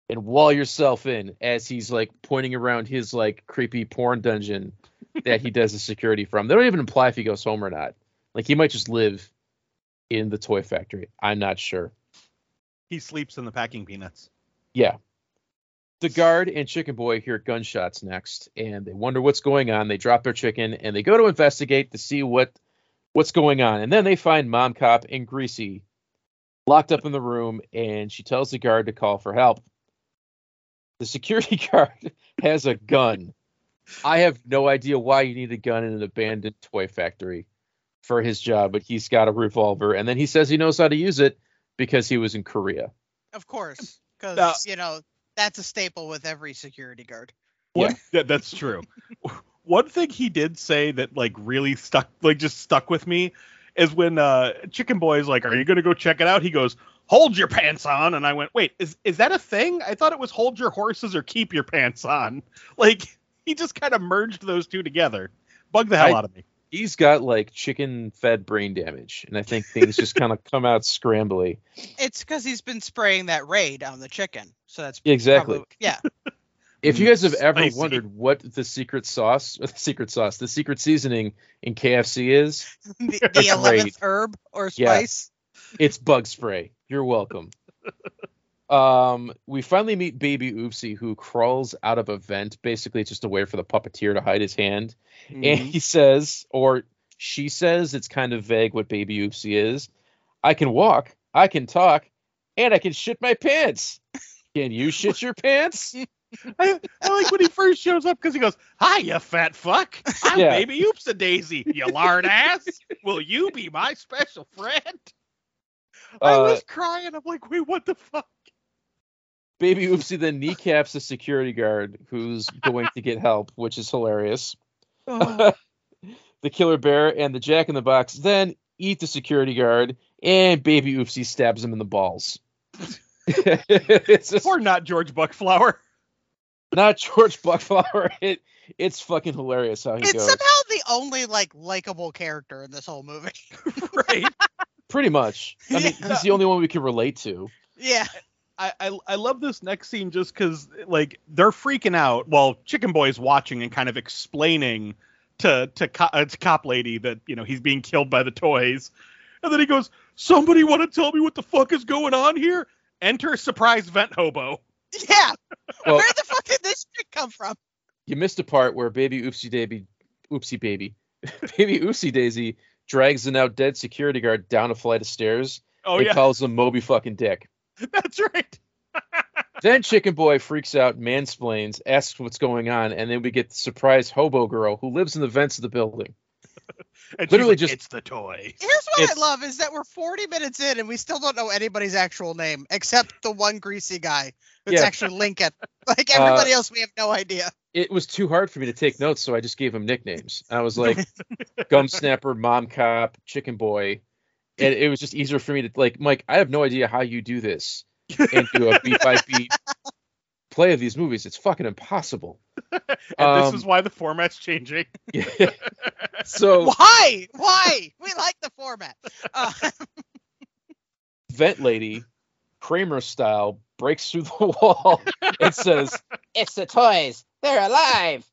and wall yourself in as he's like pointing around his like creepy porn dungeon that he does the security from. They don't even imply if he goes home or not. Like he might just live in the toy factory. I'm not sure. he sleeps in the packing peanuts. Yeah. The guard and chicken boy hear gunshots next and they wonder what's going on. They drop their chicken and they go to investigate to see what what's going on. And then they find Mom Cop and Greasy locked up in the room and she tells the guard to call for help. The security guard has a gun. I have no idea why you need a gun in an abandoned toy factory for his job, but he's got a revolver and then he says he knows how to use it because he was in Korea. Of course, because Now- you know that's a staple with every security guard. One, that, that's true. One thing he did say that like really stuck, like just stuck with me, is when uh, Chicken Boy is like, "Are you gonna go check it out?" He goes, "Hold your pants on," and I went, "Wait, is is that a thing? I thought it was hold your horses or keep your pants on." Like he just kind of merged those two together. Bug the hell I- out of me. He's got like chicken fed brain damage and i think things just kind of come out scrambly It's because he's been spraying that raid on the chicken, so that's exactly probably- yeah. if you guys have ever Spicy. wondered what the secret sauce or the secret sauce the secret seasoning in kfc is the the It's raid. eleventh herb or Yeah. spice. it's bug spray you're welcome um we finally meet baby oopsie who crawls out of a vent basically it's just a way for the puppeteer to hide his hand and he says or she says it's kind of vague what baby oopsie is i can walk i can talk and i can shit my pants can you shit your pants I, I like when he first shows up because he goes, "Hi, you fat fuck! I'm Yeah. baby oops a daisy, you lard ass. Will you be my special friend?" I Uh, was crying. I'm like, "Wait, what the fuck?" Baby oopsie then kneecaps the security guard who's going to get help which is hilarious oh. the killer bear and the jack in the box then eat the security guard and baby oopsie stabs him in the balls it's just Or not George Buckflower. not george buckflower it it's fucking hilarious how he It's goes somehow the only like likable character in this whole movie. right. pretty much i mean Yeah. he's the only one we can relate to yeah. I, I I love this next scene just because like they're freaking out while Chicken Boy is watching and kind of explaining to to, co- uh, to cop lady that you know he's being killed by the toys, and then he goes, "Somebody want to tell me what the fuck is going on here?" Enter surprise vent hobo. Yeah. Well- Where the fuck did this shit come from? you missed a part where baby oopsie baby oopsie baby baby oopsie daisy drags the now dead security guard down a flight of stairs Oh and yeah, calls him moby fucking dick that's right. then chicken boy freaks out mansplains asks what's going on and then we get the surprise hobo girl who lives in the vents of the building And Literally like, just- it's the toy. Here's what It's- I love is that we're 40 minutes in and we still don't know anybody's actual name except the one greasy guy who's Yeah. actually Lincoln. Like uh, everybody else, we have no idea. it was too hard for me to take notes so i just gave him nicknames i was like gum snapper mom cop chicken boy and it was just easier for me to like mike i have no idea how you do this and do a beat by beat play of these movies it's fucking impossible And Um, this is why the format's changing. so Why? Why? We like the format. Uh, vent lady kramer style breaks through the wall and says It's the toys. They're alive.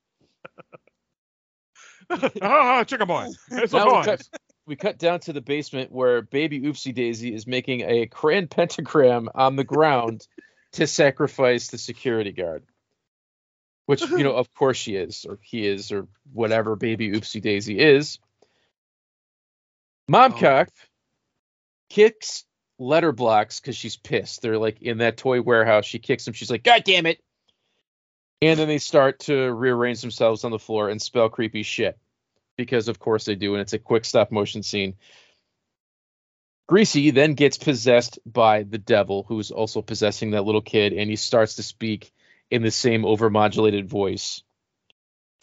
oh, chicken boy. It's a Now we cut, we cut down to the basement where baby Oopsie Daisy is making a crayon pentagram on the ground to sacrifice the security guard. Which, you know, of course she is, or he is, or whatever baby Oopsie Daisy is. Mom Oh. kicks letter blocks because she's pissed. They're like in that toy warehouse. She kicks them. She's like, God damn it. And then they start to rearrange themselves on the floor and spell creepy shit because of course they do, and it's a quick stop motion scene. Greasy then gets possessed by the devil, who's also possessing that little kid, and he starts to speak in the same overmodulated voice.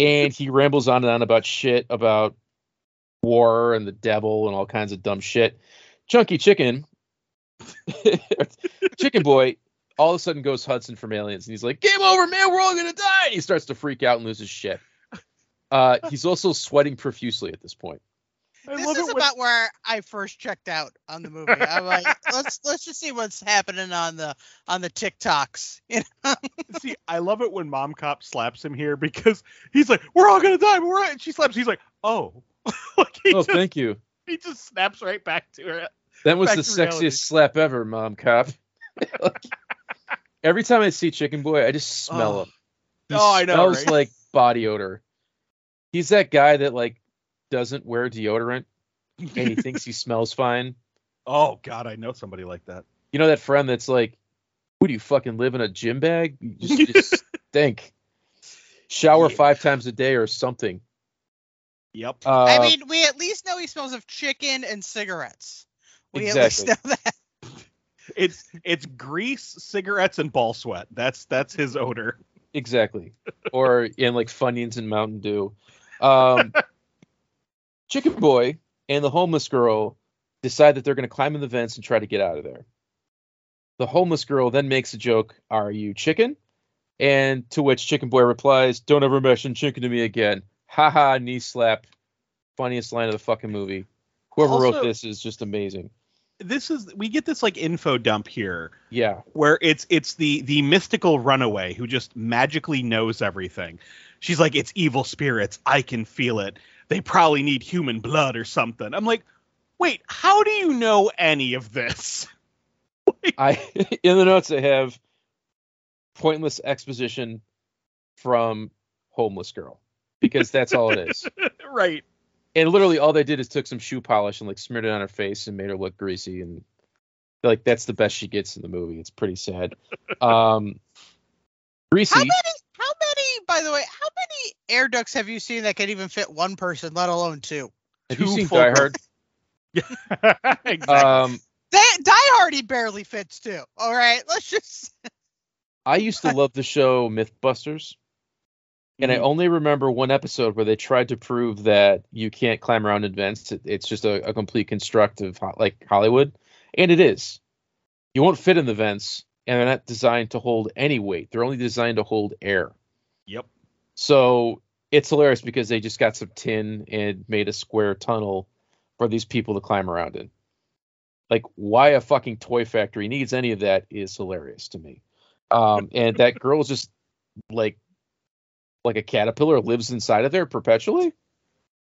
And he rambles on and on about shit about war and the devil and all kinds of dumb shit. Chunky Chicken, Chicken Boy, all of a sudden goes Hudson from Aliens, and he's like, "Game over, man! We're all gonna die!" And he starts to freak out and lose his shit. Uh, he's also sweating profusely at this point. I this love is it when- about where I first checked out on the movie. I'm like, let's let's just see what's happening on the on the TikToks. You know? See, I love it when Mom Cop slaps him here because he's like, "We're all gonna die." But we're and she slaps. He's like, "Oh," like he Oh, just thank you. he just snaps right back to her. That was the sexiest reality. slap ever, Mom Cop. Like, every time I see Chicken Boy, I just smell Oh. him. He Oh, I know, smells right? like body odor. He's that guy that like doesn't wear deodorant and he thinks he smells fine. oh God, I know somebody like that. You know that friend that's like, "What do you fucking live in a gym bag? You just, you just stink. Shower Yeah. five times a day or something." Yep. Uh, I mean, we at least know he smells of chicken and cigarettes. We at least know that. It's it's grease, cigarettes, and ball sweat. That's that's his odor. Exactly. Or in like Funyuns and Mountain Dew. Um, Chicken Boy and the homeless girl decide that they're going to climb in the vents and try to get out of there. The homeless girl then makes a joke, Are you chicken? And to which Chicken Boy replies, Don't ever mention chicken to me again. Ha ha, knee slap. Funniest line of the fucking movie. Whoever wrote this is just amazing. This is we get this like info dump here Yeah. where it's it's the the mystical runaway who just magically knows everything. She's like, it's evil spirits. I can feel it. They probably need human blood or something. I'm like, wait, how do you know any of this? I in the notes I have pointless exposition from homeless girl because that's all it is. right. And literally all they did is took some shoe polish and like smeared it on her face and made her look greasy and like that's the best she gets in the movie. It's pretty sad. Um Greasy How many? How many? By the way, how many air ducts have you seen that can even fit one person, let alone two? have you two seen full- Die Hard? exactly. Um That Die Hard he barely fits too. All right, let's just. I used to love the show Mythbusters. And I Mhm. only remember one episode where they tried to prove that you can't climb around in vents. It- It's just a, a complete construct of ho- like Hollywood, and it is. You won't fit in the vents, and they're not designed to hold any weight. They're only designed to hold air. Yep. So it's hilarious because they just got some tin and made a square tunnel for these people to climb around in. Like why a fucking toy factory needs any of that is hilarious to me. Um, and that girl's just like like a caterpillar lives inside of there perpetually.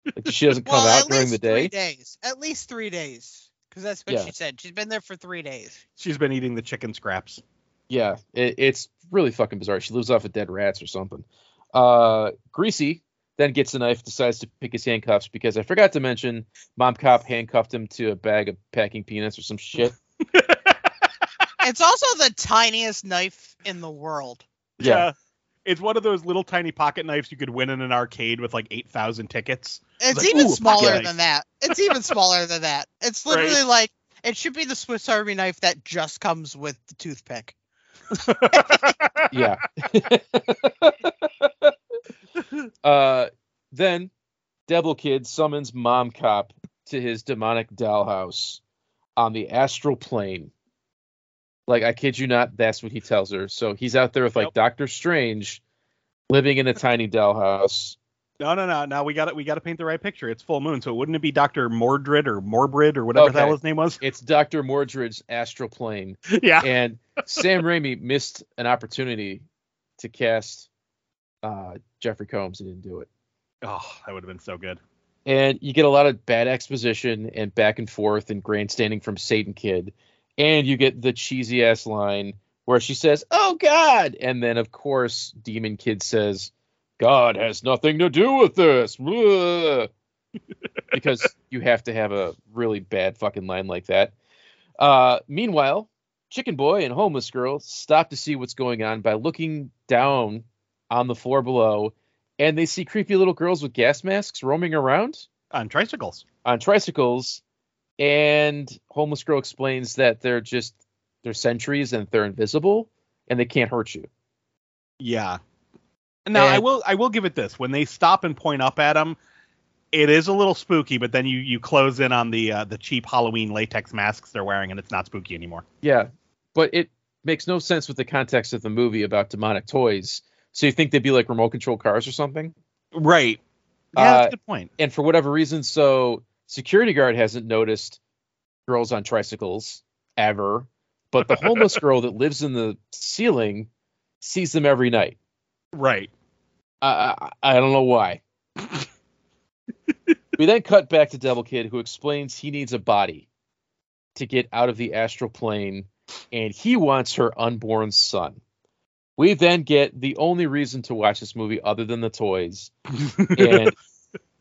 Like she doesn't come well, out during the day. days. At least three days, because that's what Yeah. she said. She's been there for three days. She's been eating the chicken scraps. Yeah, it, it's really fucking bizarre. She lives off of dead rats or something. Uh, Greasy then gets a knife, decides to pick his handcuffs because I forgot to mention Mom Cop handcuffed him to a bag of packing peanuts or some shit. It's also the tiniest knife in the world. Yeah. It's one of those little tiny pocket knives you could win in an arcade with like 8,000 tickets. It's like, even smaller pocket than that. It's even smaller than that. It's Right. literally like it should be the Swiss Army knife that just comes with the toothpick. yeah. uh, then Devil Kid summons Mom Cop to his demonic dollhouse on the astral plane. Like I kid you not, that's what he tells her. So he's out there with like Yep. Doctor Strange, living in a tiny dollhouse. No, no, no. Now we got it. we got to paint the right picture. It's full moon, so wouldn't it be Doctor Mordrid or Morbrid or whatever the Okay. hell his name was? It's Doctor Mordrid's astral plane, yeah. and Sam Raimi missed an opportunity to cast uh, Jeffrey Combs. He didn't do it. Oh, that would have been so good. and you get a lot of bad exposition and back and forth and grandstanding from Satan Kid, and you get the cheesy ass line where she says, "Oh God," and then of course Demon Kid says, "God has nothing to do with this," because you have to have a really bad fucking line like that. Uh, meanwhile, Chicken Boy and Homeless Girl stop to see what's going on by looking down on the floor below, and they see creepy little girls with gas masks roaming around On tricycles. on tricycles. And Homeless Girl explains that they're just they're sentries and they're invisible and they can't hurt you. Yeah. Now I will I will give it this. When they stop and point up at him, it is a little spooky, but then you you close in on the uh, the cheap Halloween latex masks they're wearing, and it's not spooky anymore. Yeah, but it makes no sense with the context of the movie about demonic toys. So you think they'd be like remote control cars or something? Right. Yeah, Uh, that's a good point. and for whatever reason, so security guard hasn't noticed girls on tricycles ever, but the homeless girl that lives in the ceiling sees them every night. Right. I, I, I don't know why. we then cut back to Devil Kid, who explains he needs a body to get out of the astral plane, and he wants her unborn son. We then get the only reason to watch this movie other than the toys, and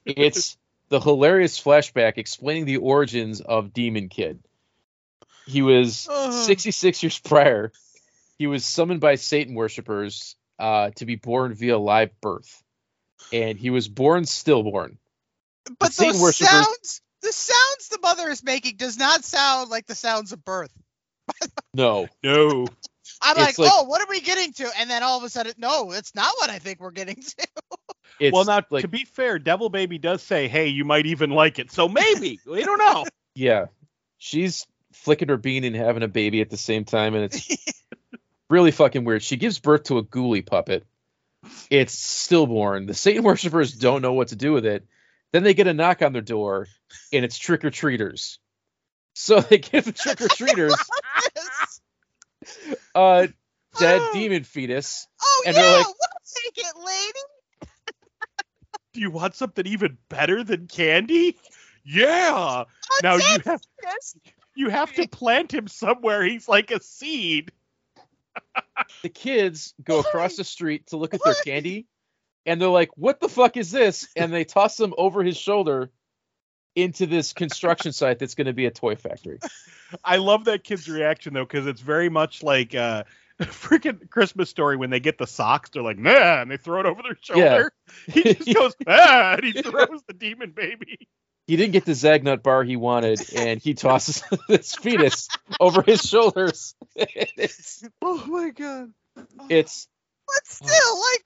it's the hilarious flashback explaining the origins of Demon Kid. He was Ugh. 66 years prior. He was summoned by Satan worshippers uh, to be born via live birth, and he was born stillborn. But Satan those worshippers- sounds, the sounds the mother is making, does not sound like the sounds of birth. No, no. I'm like, like- oh, what are we getting to? And then all of a sudden, no, it's not what I think we're getting to. it's well, now like to be fair, Devil Baby does say, "Hey, you might even like it." So maybe we don't know. yeah, she's flicking her bean and having a baby at the same time, and it's really fucking weird. She gives birth to a ghoulie puppet. It's stillborn. The Satan worshippers don't know what to do with it. Then they get a knock on their door, and it's trick or treaters. So they give the trick or treaters a uh, dead Oh. demon fetus. oh And yeah, like- we'll take it, lady. Do you want something even better than candy? Yeah. A Now you have fetus. you have to plant him somewhere. He's like a seed. The kids go across the street to look at their candy, and they're like, "What the fuck is this?" And they toss them over his shoulder into this construction site that's going to be a toy factory. I love that kid's reaction though, because it's very much like uh freaking Christmas story when they get the socks, they're like, nah, and they throw it over their shoulder. Yeah. He just goes, ah, and he throws the demon baby. He didn't get the Zagnut bar he wanted, and he tosses this fetus over his shoulders. it's Oh my god. it's But still, like,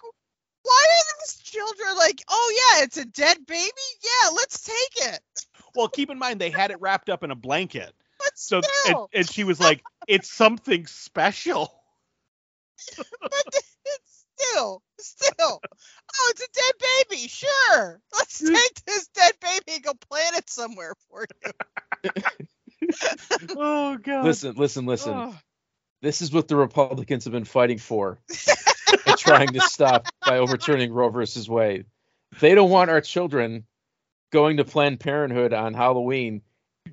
why are these children like, oh yeah, it's a dead baby? Yeah, let's take it. Well, keep in mind they had it wrapped up in a blanket. But So and, still, and she was like, it's something special. But it's still, still. Oh, it's a dead baby. Sure, let's take this dead baby and go plant it somewhere for you. Oh god. listen, listen, listen. Oh. This is what the Republicans have been fighting for and trying to stop by overturning Roe versus Wade. They don't want our children going to Planned Parenthood on Halloween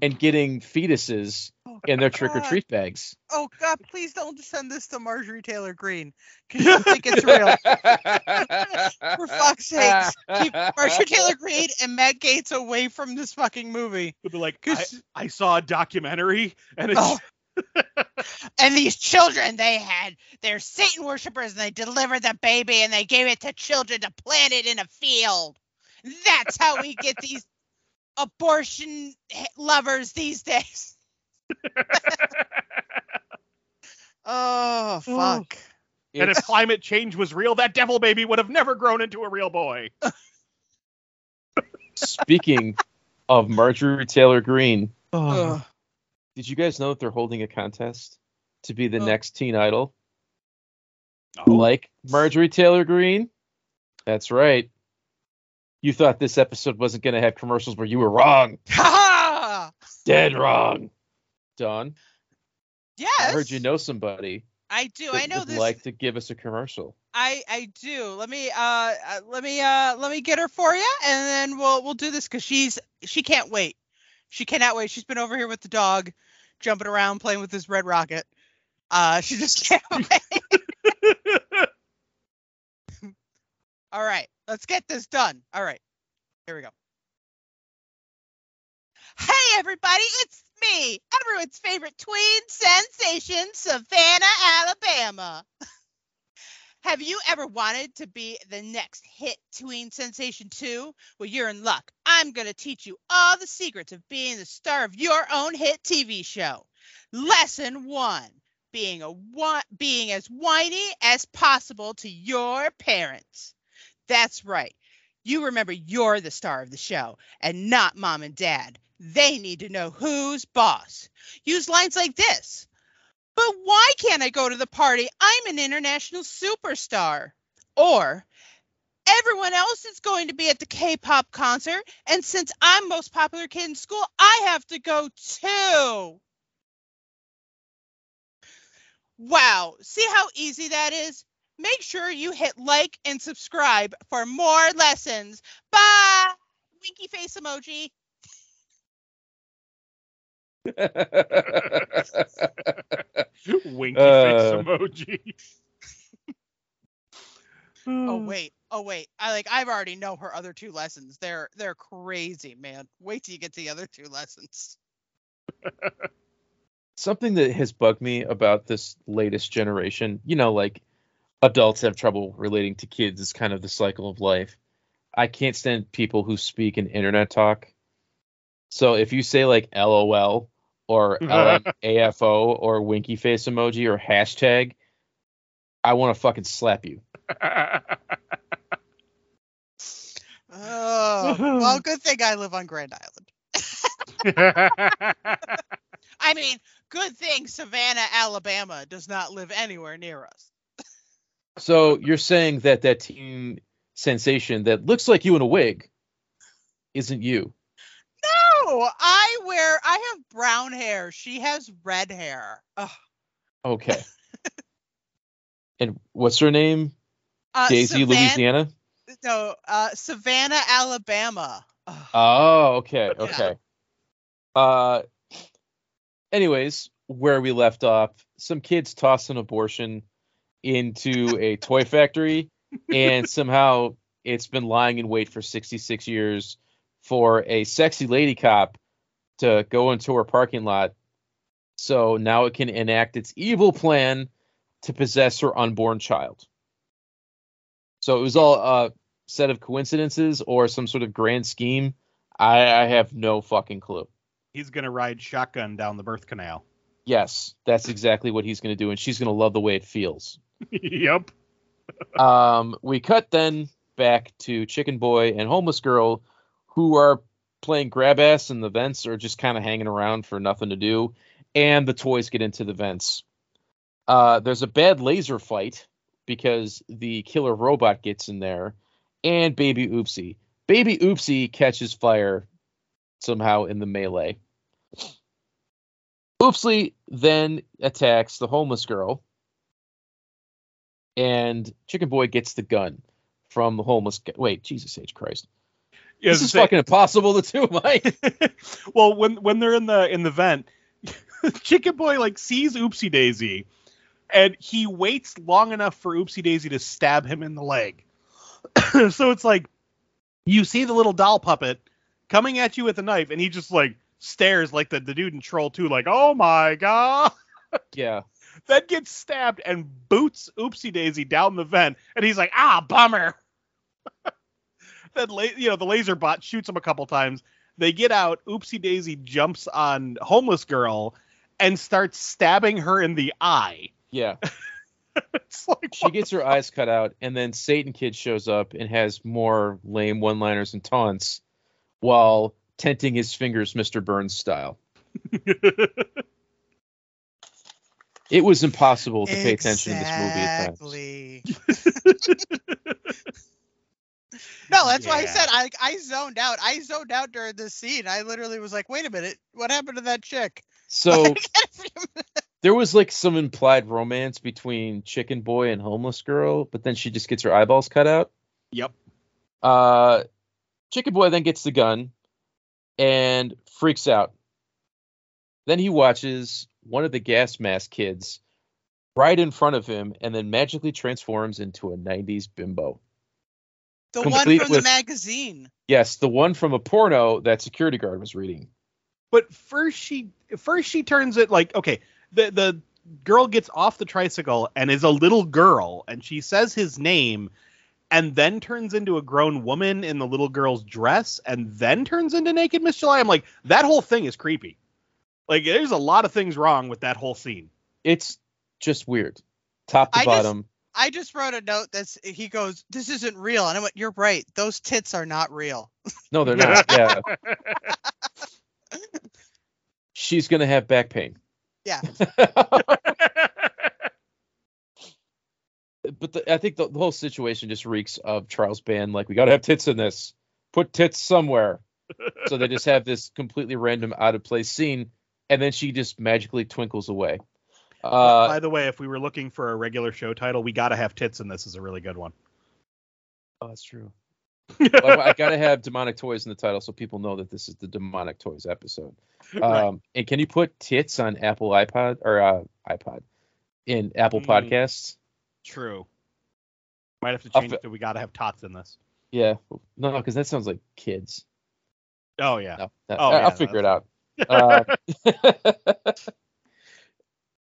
and getting fetuses in their oh, trick or treat bags. Oh God, please don't send this to Marjorie Taylor Greene because you think it's real. For fuck's sakes, keep Marjorie Taylor Greene and Matt Gaetz away from this fucking movie. They'll be like, I, 'Cause- I saw a documentary and it's Oh. and these children, they had they're Satan worshippers, and they delivered the baby and they gave it to children to plant it in a field. That's how we get these abortion lovers these days. oh fuck. and if climate change was real, that devil baby would have never grown into a real boy. speaking of Marjorie Taylor Greene, Ugh. did you guys know that they're holding a contest to be the Oh. next teen idol? Oh. Like Marjorie Taylor Greene? That's right. You thought this episode wasn't going to have commercials where you were wrong. Ha! Dead wrong. Don, Yes. I heard you know somebody I do. I know would this. like to give us a commercial. I I do. Let me uh uh, let me uh let me get her for you, and then we'll we'll do this because she's she can't wait. She cannot wait. She's been over here with the dog, jumping around playing with this red rocket. Uh, she just can't wait. All right, let's get this done. All right, here we go. Hey everybody, it's me, everyone's favorite tween sensation, Savannah, Alabama. Have you ever wanted to be the next hit tween sensation too? Well, you're in luck. I'm going to teach you all the secrets of being the star of your own hit TV show. Lesson 1: Being a being as whiny as possible to your parents. That's right. You remember you're the star of the show and not mom and dad. They need to know who's boss. Use lines like this. But why can't I go to the party? I'm an international superstar. Or everyone else is going to be at the K-pop concert and since I'm most popular kid in school, I have to go too. Wow, see how easy that is? Make sure you hit like and subscribe for more lessons. Bye. Winky face emoji. Winky Uh. face emoji. Oh wait, oh wait. I like I've already know her other two lessons. They're they're crazy, man. Wait till you get to the other two lessons. Something that has bugged me about this latest generation, you know, like adults have trouble relating to kids is kind of the cycle of life. I can't stand people who speak in internet talk. So if you say like LOL or uh, LMAFO or winky face emoji or hashtag, I want to fucking slap you. Oh, well, good thing I live on Grand Island. I mean, good thing Savannah, Alabama does not live anywhere near us. So you're saying that that teen sensation that looks like you in a wig isn't you? I wear I have brown hair. She has red hair. Ugh. Okay. and what's her name? Uh, Daisy, Savan- Louisiana. No, uh, Savannah, Alabama. Ugh. Oh, okay, Yeah. okay. Uh, anyways, where we left off, some kids toss an abortion into a toy factory, and somehow it's been lying in wait for 66 years for a sexy lady cop to go into her parking lot. So now it can enact its evil plan to possess her unborn child. So it was all a set of coincidences or some sort of grand scheme. I, I have no fucking clue. He's gonna ride shotgun down the birth canal. Yes, that's exactly what he's going to do, and she's going to love the way it feels. yep. Um, we cut then back to Chicken Boy and Homeless Girl, who are playing grab ass in the vents or just kind of hanging around for nothing to do, and the toys get into the vents. Uh, there's a bad laser fight because the killer robot gets in there, and Baby Oopsie. Baby Oopsie catches fire somehow in the melee. Oopsie then attacks the homeless girl, and Chicken Boy gets the gun from the homeless. Wait, Jesus H Christ! Yeah, this is say- fucking impossible to do, Mike. well, when when they're in the in the vent, Chicken Boy like sees Oopsie Daisy, and he waits long enough for Oopsie Daisy to stab him in the leg. so it's like you see the little doll puppet coming at you with a knife, and he just like stares like the, the dude in Troll 2, like, oh my god. yeah, Then gets stabbed and boots Oopsie Daisy down the vent, and he's like, ah, bummer. Then la- you know the laser bot shoots him a couple times. They get out. Oopsie Daisy jumps on homeless girl and starts stabbing her in the eye. yeah. It's like She gets her eyes cut out, and then Satan Kid shows up and has more lame one-liners and taunts, while tenting his fingers, Mr. Burns style. It was impossible to pay attention to this movie at times. Exactly. no, that's why I said I I zoned out. I zoned out during this scene. I literally was like, wait a minute, what happened to that chick? So there was like some implied romance between Chicken Boy and Homeless Girl, but then she just gets her eyeballs cut out. Yep. Uh, Chicken Boy then gets the gun and freaks out. Then he watches one of the gas mask kids right in front of him and then magically transforms into a 90s bimbo. The one from with- the magazine. Yes, the one from a porno that security guard was reading. But first she first she turns it like okay, the the girl gets off the tricycle and is a little girl and she says his name and then turns into a grown woman in the little girl's dress and then turns into naked Miss July. I'm like, that whole thing is creepy. Like there's a lot of things wrong with that whole scene. It's just weird. Top to I just- bottom. I just wrote a note that's he goes, This isn't real. And I went, You're right. Those tits are not real. No, they're not. Yeah. She's going to have back pain. Yeah. but the, I think the, the whole situation just reeks of Charles Band. Like we got to have tits in this. Put tits somewhere. so they just have this completely random, out of place scene, and then she just magically twinkles away. Uh, By the way, if we were looking for a regular show title, we gotta have tits and this is a really good one. oh, that's true. Well, I got to have demonic toys in the title so people know that this is the demonic toys episode. Um, Right. And can you put tits on Apple iPod or uh, iPod in Apple Mm. Podcasts? True. Might have to I'll change fi- it to we gotta have tots in this. Yeah, no, because that sounds like kids. Oh yeah. No, no, Oh, I- I'll yeah, figure it out. Uh,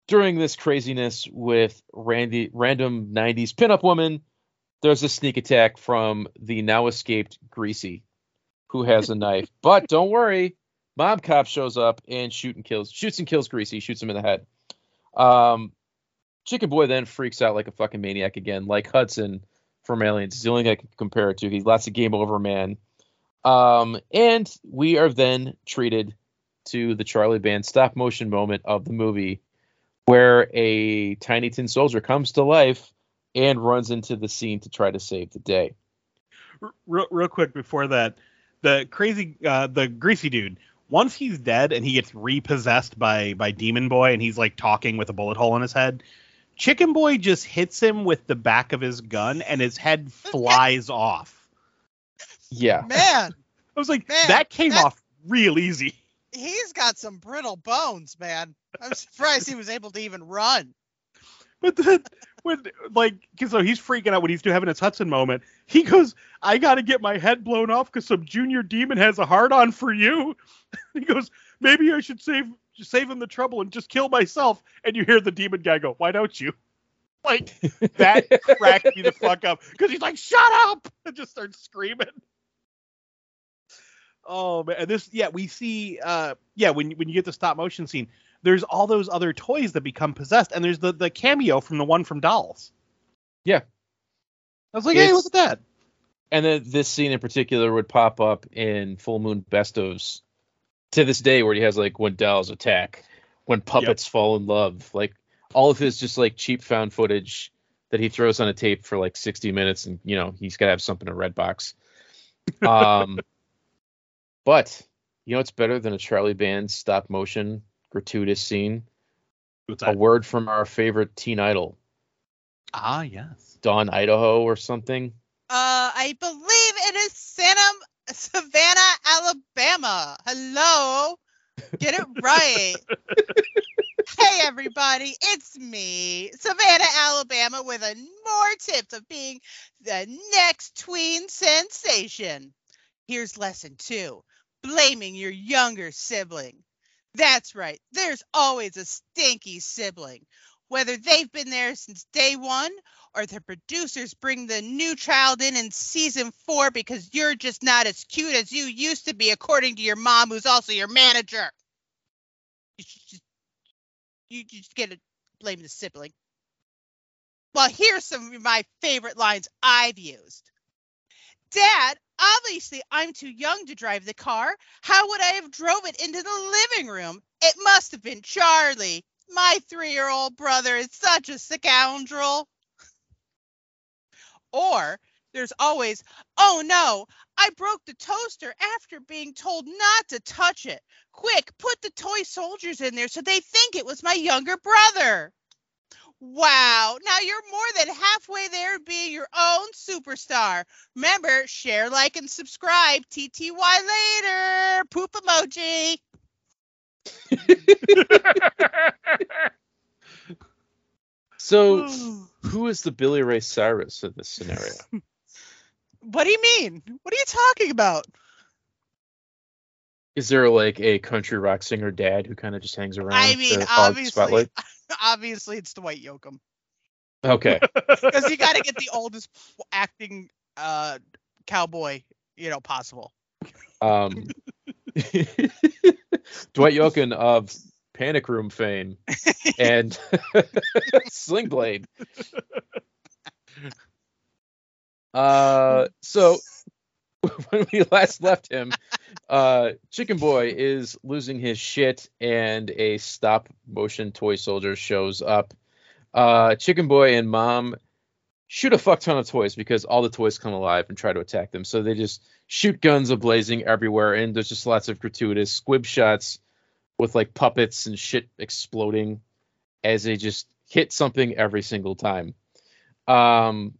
during this craziness with Randy, random 90s pinup woman, there's a sneak attack from the now escaped Greasy, who has a knife. But don't worry, Mob Cop shows up and shoot and kills, shoots and kills Greasy, shoots him in the head. Um, Chicken Boy then freaks out like a fucking maniac again, like Hudson from Aliens. He's the only guy I can compare it to. He's lots of game over man. Um, and we are then treated to the Charlie Band stop motion moment of the movie where a Tiny Tin Soldier comes to life and runs into the scene to try to save the day. Real, real quick before that, the crazy, uh, the greasy dude. Once he's dead and he gets repossessed by by Demon Boy and he's like talking with a bullet hole in his head, Chicken Boy just hits him with the back of his gun and his head flies off. Yeah. Man, I was like, Man, that came that- off real easy. He's got some brittle bones, man. I'm surprised he was able to even run. But then, when like, 'cause so he's freaking out when he's having his Hudson moment. He goes, "I got to get my head blown off because some junior demon has a hard on for you." he goes, "Maybe I should save save him the trouble and just kill myself." And you hear the demon guy go, "Why don't you?" Like that cracked me the fuck up because he's like, "Shut up!" and just starts screaming. Oh man, and this yeah we see uh yeah when when you get the stop motion scene there's all those other toys that become possessed, and there's the the cameo from the one from Dolls. Yeah. I was like, hey, look at that. And then this scene in particular would pop up in Full Moon Best ofs to this day, where he has like when dolls attack, when puppets fall in love, like all of his just like cheap found footage that he throws on a tape for like 60 minutes, and you know he's got to have something in Redbox. Um, but you know it's better than a Charlie Band stop motion gratuitous scene. What's A word from our favorite teen idol, Ah, yes. Dawn Idaho or something. Uh, I believe it is Santa Savannah, Alabama. Hello. Get it right. hey everybody, it's me, Savannah, Alabama, with a more tips of being the next tween sensation. Here's lesson two: blaming your younger sibling. That's right. There's always a stinky sibling. Whether they've been there since day one or the producers bring the new child in in season four because you're just not as cute as you used to be, according to your mom, who's also your manager. You just, you just get to blame the sibling. Well, here's some of my favorite lines I've used. Dad, obviously I'm too young to drive the car. How would I have drove it into the living room? It must have been Charlie. My three-year-old brother is such a scoundrel. Or there's always, oh no, I broke the toaster after being told not to touch it. Quick, put the toy soldiers in there so they think it was my younger brother. Wow, now you're more than halfway there being your own superstar. Remember, share, like, and subscribe. TTY later. Poop emoji. So, who is the Billy Ray Cyrus in this scenario? What do you mean? What are you talking about? Is there like a country rock singer dad who kind of just hangs around? I mean, the obviously, spotlight? obviously, it's Dwight Yoakam Okay. because you got to get the oldest acting uh, cowboy, you know, possible. Um, Dwight Yoakam of Panic Room fame and Sling Blade. Uh, so when we last left him, uh, Chicken Boy is losing his shit, and a stop motion toy soldier shows up. Uh, Chicken Boy and Mom shoot a fuck ton of toys because all the toys come alive and try to attack them. So they just shoot guns ablazing everywhere, and there's just lots of gratuitous squib shots with like puppets and shit exploding as they just hit something every single time. Um,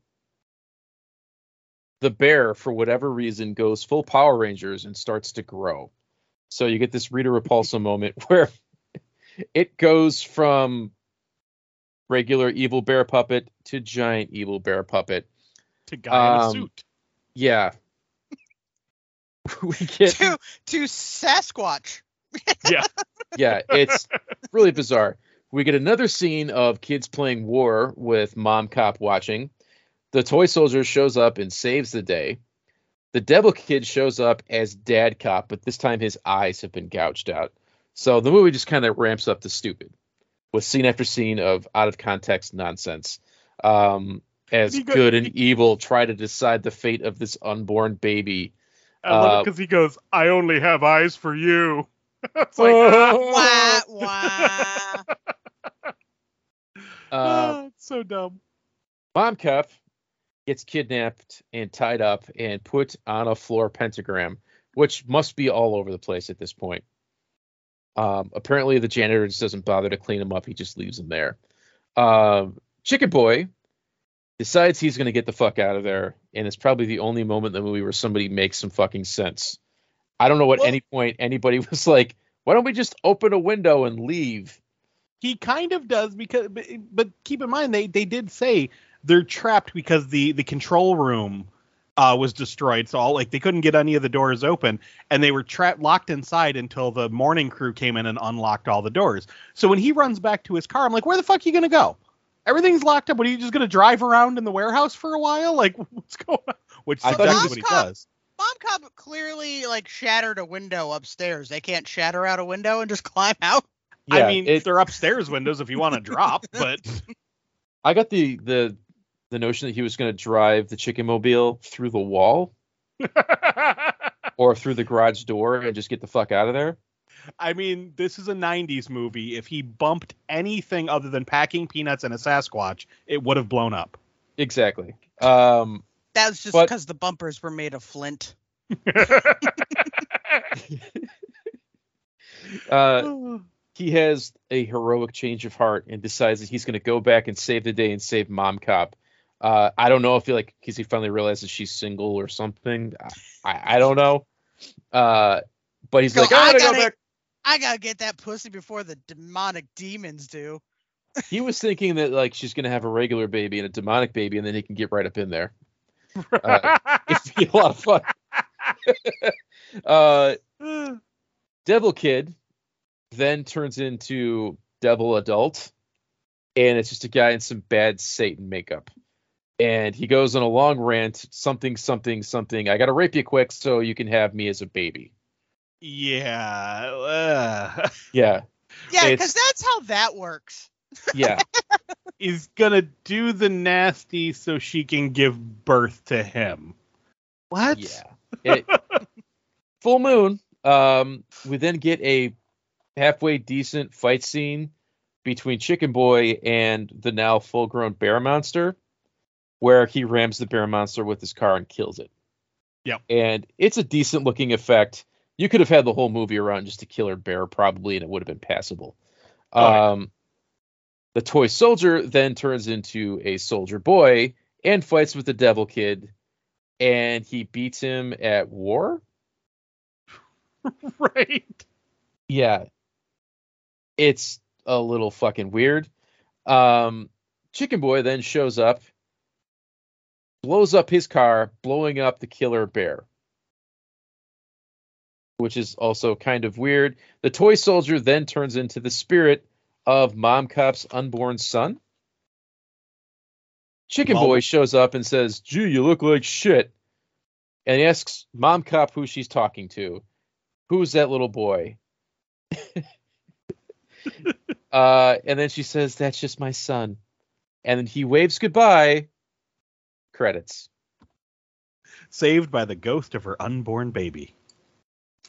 the bear, for whatever reason, goes full Power Rangers and starts to grow. So you get this Rita Repulsa moment where it goes from regular evil bear puppet to giant evil bear puppet. to guy in a Um, suit. Yeah. we get to to Sasquatch. Yeah. yeah, it's really bizarre. We get another scene of kids playing war with mom cop watching. The toy soldier shows up and saves the day. The devil kid shows up as dad cop, but this time his eyes have been gouged out. So the movie just kind of ramps up to stupid with scene after scene of out of context nonsense. Um, as go- good and evil try to decide the fate of this unborn baby. I love uh, it because he goes, "I only have eyes for you." it's like, Wah, wah. Uh, oh, it's so dumb. Mom Cup gets kidnapped and tied up and put on a floor pentagram, which must be all over the place at this point. Um, apparently, the janitor just doesn't bother to clean him up; he just leaves him there. Um, Chicken Boy decides he's going to get the fuck out of there, and it's probably the only moment in the movie where somebody makes some fucking sense. I don't know at Well- any point anybody was like, "Why don't we just open a window and leave?" He kind of does because, but, but keep in mind they they did say they're trapped because the the control room uh, was destroyed. So all like they couldn't get any of the doors open, and they were trapped locked inside until the morning crew came in and unlocked all the doors. So when he runs back to his car, I'm like, where the fuck are you gonna go? Everything's locked up. What are you just gonna drive around in the warehouse for a while? Like what's going on? Which is I thought he exactly was what he cop. does. Mom Cop clearly like shattered a window upstairs. They can't shatter out a window and just climb out. I mean, it- they're upstairs windows if you want to drop, but I got the the the notion that he was going to drive the chicken mobile through the wall or through the garage door and just get the fuck out of there. I mean, this is a 90s movie. If he bumped anything other than packing peanuts and a Sasquatch, it would have blown up. Exactly. Um, That was just because the bumpers were made of flint. uh, he has a heroic change of heart and decides that he's going to go back and save the day and save Mom Cop. Uh, I don't know if he like because he finally realizes she's single or something. I, I, don't know. Uh, but he's like, "Oh, I I gotta go back. I gotta get that pussy before the demonic demons do. He was thinking that like she's gonna have a regular baby and a demonic baby, and then he can get right up in there. Uh, It'd be a lot of fun. uh, Devil Kid then turns into Devil Adult, and it's just a guy in some bad Satan makeup. And he goes on a long rant, something, something, something. I gotta rape you quick so you can have me as a baby. yeah. uh, Yeah, Yeah, because that's how that works. yeah, is gonna do the nasty so she can give birth to him. What? yeah. It- full moon. Um, we then get a halfway decent fight scene between Chicken Boy and the now full-grown bear monster, where he rams the bear monster with his car and kills it. Yep. And it's a decent looking effect. You could have had the whole movie around just a killer bear, probably, and it would have been passable. Oh, yeah. Um, the toy soldier then turns into a soldier boy and fights with the devil kid, and he beats him at war. right. Yeah. It's a little fucking weird. Um, Chicken Boy then shows up, blows up his car, blowing up the killer bear. Which is also kind of weird. The toy soldier then turns into the spirit of Mom Cop's unborn son. Chicken Well- Boy shows up and says, Gee, you look like shit. And he asks Mom Cop who she's talking to. Who's that little boy? uh, and then she says, That's just my son. And then he waves goodbye. Credits. Saved by the ghost of her unborn baby.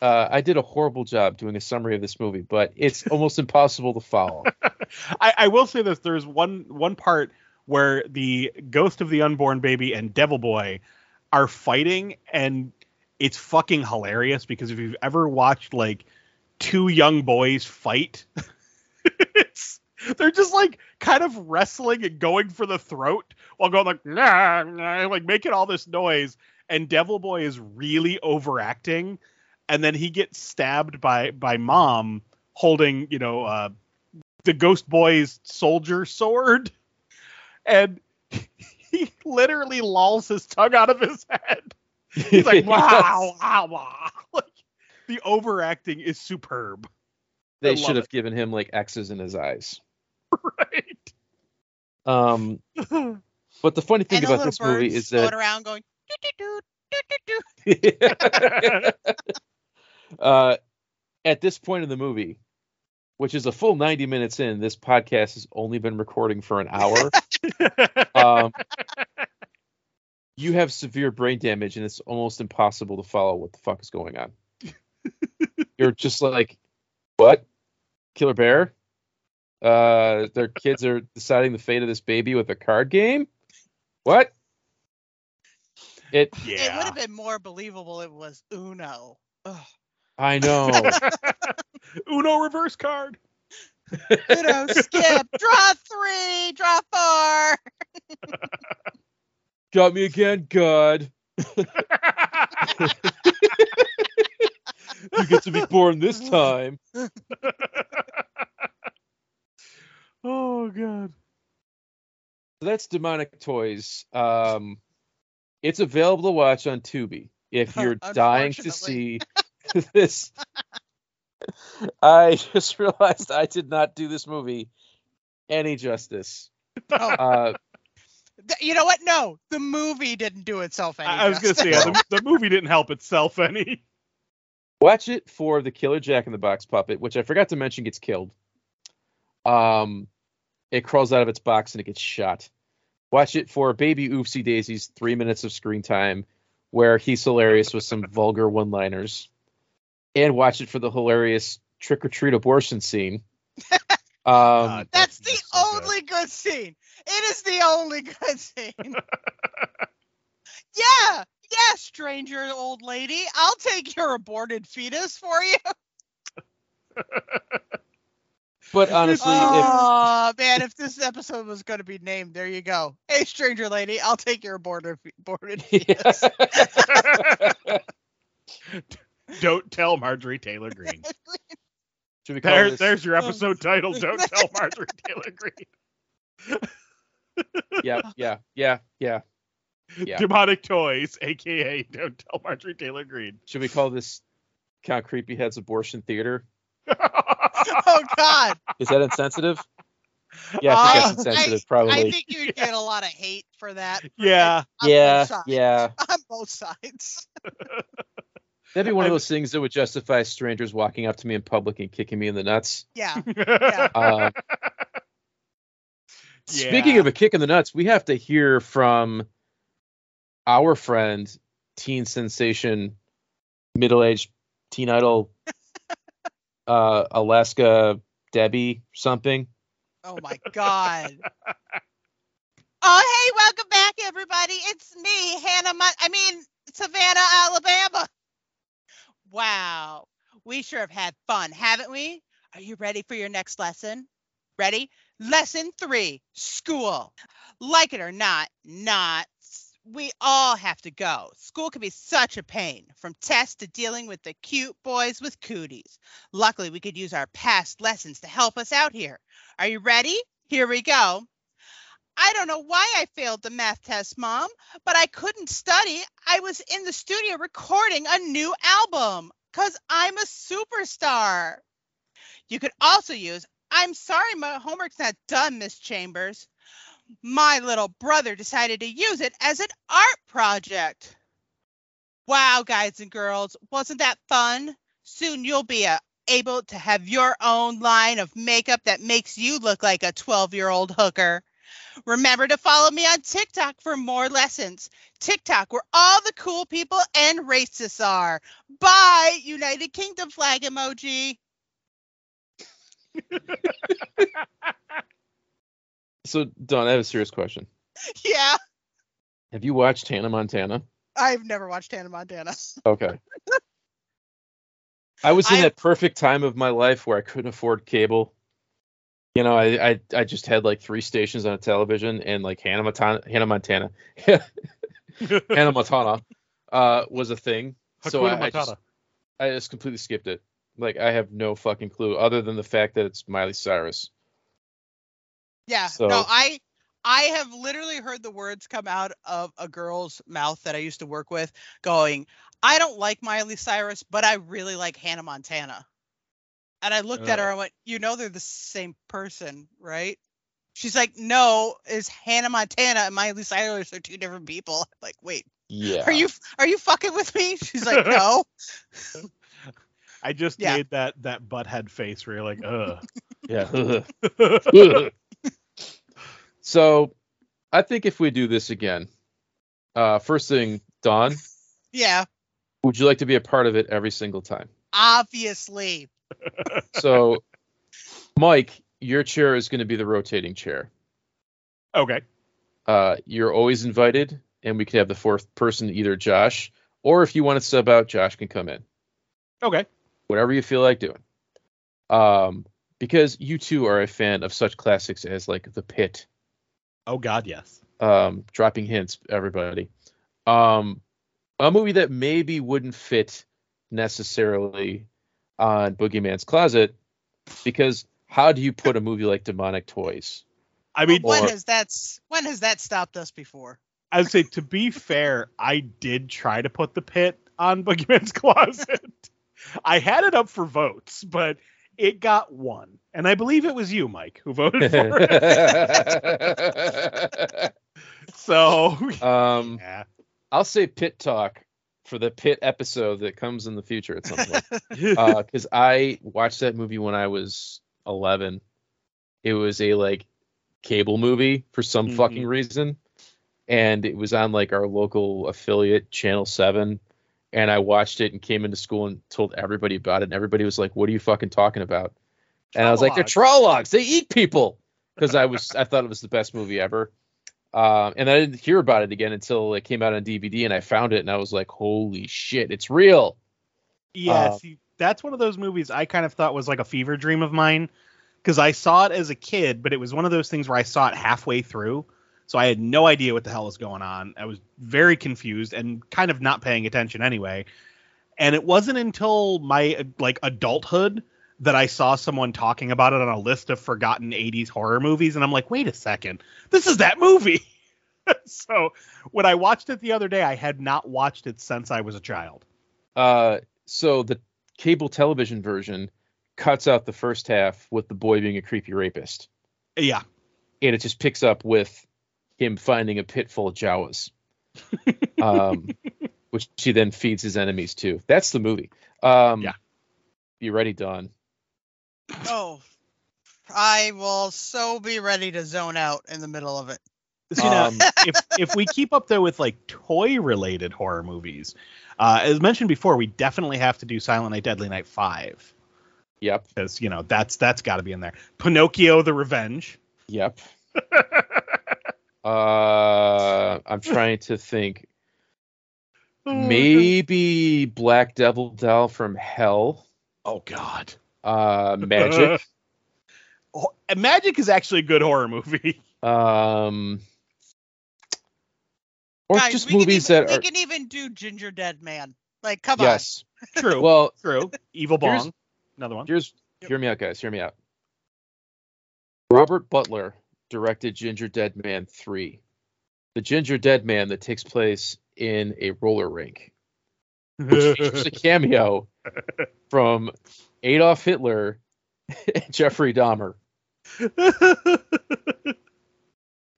Uh, I did a horrible job doing a summary of this movie, but it's almost impossible to follow. I, I will say this: there's one one part where the ghost of the unborn baby and Devil Boy are fighting, and it's fucking hilarious because if you've ever watched like two young boys fight, it's they're just like kind of wrestling and going for the throat while going like nah, nah, like making all this noise, and Devil Boy is really overacting, and then he gets stabbed by by mom holding you know uh the ghost boy's soldier sword and he literally lolls his tongue out of his head he's like wow wow wow like the overacting is superb They should have it. given him like X's in his eyes. Right Um, but the funny thing and about this movie is that around going doo doo doo. uh, at this point in the movie, which is a full 90 minutes in, this podcast has only been recording for an hour. um, you have severe brain damage, and it's almost impossible to follow what the fuck is going on. You're just like, what? Killer Bear? Uh, their kids are deciding the fate of this baby with a card game? What? It. yeah. It would have been more believable if it was Uno. Ugh. I know. uno reverse card Uno, skip, draw three, draw four. Got me again, God. You get to be born this time. Oh god So that's Demonic Toys. Um, it's available to watch on Tubi if you're dying to see this. I just realized I did not do this movie any justice. Oh, Uh, you know what? No, the movie didn't do itself any I, I was gonna say yeah, the, the movie didn't help itself any watch it for the Killer Jack in the Box puppet, which I forgot to mention gets killed. Um, it crawls out of its box and it gets shot. Watch it for Baby Oopsy Daisy's three minutes of screen time, where he's hilarious with some vulgar one-liners, and watch it for the hilarious trick or treat abortion scene. Um, God. That's the just so good. only good scene. It is the only good scene. yeah, yeah, stranger old lady. I'll take your aborted fetus for you. but honestly, if, Oh man, if this episode was going to be named, there you go. Hey, stranger lady, I'll take your aborted fe- aborted fetus. don't tell Marjorie Taylor Greene should we call there, this? there's your oh. episode title don't tell Marjorie Taylor Greene Yeah, yeah, yeah, yeah. Yeah. demonic toys aka don't tell Marjorie Taylor Greene Should we call this Count Creepy Head's abortion theater? oh God, Is that insensitive? Yeah, I think Uh, that's insensitive, I probably. think you'd get a lot of hate for that. yeah on yeah, yeah. on both sides. That'd be one of those things that would justify strangers walking up to me in public and kicking me in the nuts. Yeah, Uh, Speaking of a kick in the nuts, we have to hear from our friend, teen sensation, middle-aged teen idol, uh, Alaska Debbie something. Oh my God. Oh, hey, welcome back, everybody. It's me, Hannah. Mon- I mean, Savannah, Alabama. Wow. We sure have had fun, haven't we? Are you ready for your next lesson? Ready? Lesson three school. Like it or not, not. We all have to go. School can be such a pain, from tests to dealing with the cute boys with cooties. Luckily, we could use our past lessons to help us out here. Are you ready? Here we go. I don't know why I failed the math test, Mom, but I couldn't study. I was in the studio recording a new album because I'm a superstar. You could also use, I'm sorry, my homework's not done, Miss Chambers. My little brother decided to use it as an art project. Wow, guys and girls, wasn't that fun? Soon you'll be uh, able to have your own line of makeup that makes you look like a 12 year old hooker. Remember to follow me on TikTok for more lessons. TikTok, where all the cool people and racists are. Bye, United Kingdom flag emoji. So, Don, I have a serious question. Yeah, Have you watched Hannah Montana? I've never watched Hannah Montana. Okay. I was in I- that perfect time of my life where I couldn't afford cable. You know, I I, I just had like three stations on a television, and like Hannah Montana, Hannah Montana, Hannah Montana, uh, was a thing. so I, I just I just completely skipped it. Like I have no fucking clue other than the fact that it's Miley Cyrus. Yeah, So- no, I I have literally heard the words come out of a girl's mouth that I used to work with going, I don't like Miley Cyrus, but I really like Hannah Montana. And I looked at her oh. and went, You know they're the same person, right? She's like, No, is Hannah Montana and Miley Cyrus are two different people. I'm like, wait, Yeah. are you are you fucking with me? She's like, No. I just Yeah. made that that butthead face where you're like, ugh. Yeah. so, I think if we do this again, uh, first thing, Don, yeah, would you like to be a part of it every single time? obviously. So, Mike, your chair is going to be the rotating chair. okay. Uh, you're always invited, and we can have the fourth person, either Josh, or if you want to sub out, Josh can come in. Okay. Whatever you feel like doing. Um, because you too are a fan of such classics as like The Pit, Oh God, yes. um, dropping hints, everybody. Um, a movie that maybe wouldn't fit necessarily on Boogeyman's Closet, because how do you put a movie like Demonic Toys? I mean, when or- has that when has that stopped us before? I would say to be fair, I did try to put the pit on Boogeyman's Closet. I had it up for votes, but it got one, and I believe it was you, Mike, who voted for it. So um, yeah, I'll say Pit Talk for the Pit episode that comes in the future at some point. Uh, because I watched that movie when I was 11. It was a like cable movie for some Mhm. fucking reason, and it was on like our local affiliate, Channel Seven. And I watched it and came into school and told everybody about it, and everybody was like, "What are you fucking talking about?" And I was like, "They're Trollocs. They eat people." Because I was, I thought it was the best movie ever. Um, and I didn't hear about it again until it came out on DVD, and I found it, and I was like, "Holy shit, it's real!" yeah. uh, see, that's one of those movies I kind of thought was like a fever dream of mine because I saw it as a kid, but it was one of those things where I saw it halfway through, so I had no idea what the hell was going on. I was very confused and kind of not paying attention anyway. And it wasn't until my like adulthood that I saw someone talking about it on a list of forgotten 80s horror movies and I'm like, "Wait a second. This is that movie." so, when I watched it the other day, I had not watched it since I was a child. Uh, so the cable television version cuts out the first half with the boy being a creepy rapist, Yeah. and it just picks up with him finding a pit full of Jawas, um, which he then feeds his enemies to. That's the movie. Um, Yeah. You ready, Don? Oh, I will so be ready to zone out in the middle of it. So, you know, Um, if if we keep up though with like toy related horror movies, uh, as mentioned before, we definitely have to do Silent Night, Deadly Night Five Yep. because you know that's that's got to be in there. Pinocchio: The Revenge. Yep. uh, I'm trying to think. maybe Black Devil Doll from Hell. Oh God. Uh, Magic. Magic is actually a good horror movie. um, or Guys, just we can movies even, that we are can even do Ginger Dead Man. Like, come on. yes. True. Well, True. Evil Here's- Bong. Another one. here's Yep. hear me out, guys. Hear me out. Robert Butler directed Ginger Dead Man three, the Ginger Dead Man that takes place in a roller rink. which features a cameo from Adolf Hitler and Jeffrey Dahmer.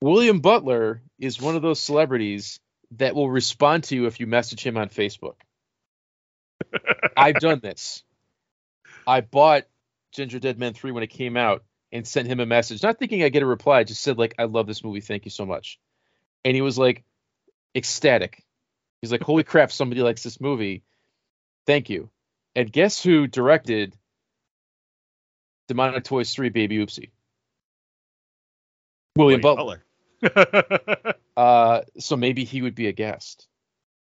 William Butler is one of those celebrities that will respond to you if you message him on Facebook. I've done this. I bought Ginger Dead Man 3 when it came out and sent him a message, not thinking I'd get a reply, just said, like, I love this movie. Thank you so much. And he was like ecstatic. He's like, holy crap, somebody likes this movie. Thank you. And guess who directed Demonic Toys 3 Baby Oopsy? William Butler. Butler. Uh, so maybe he would be a guest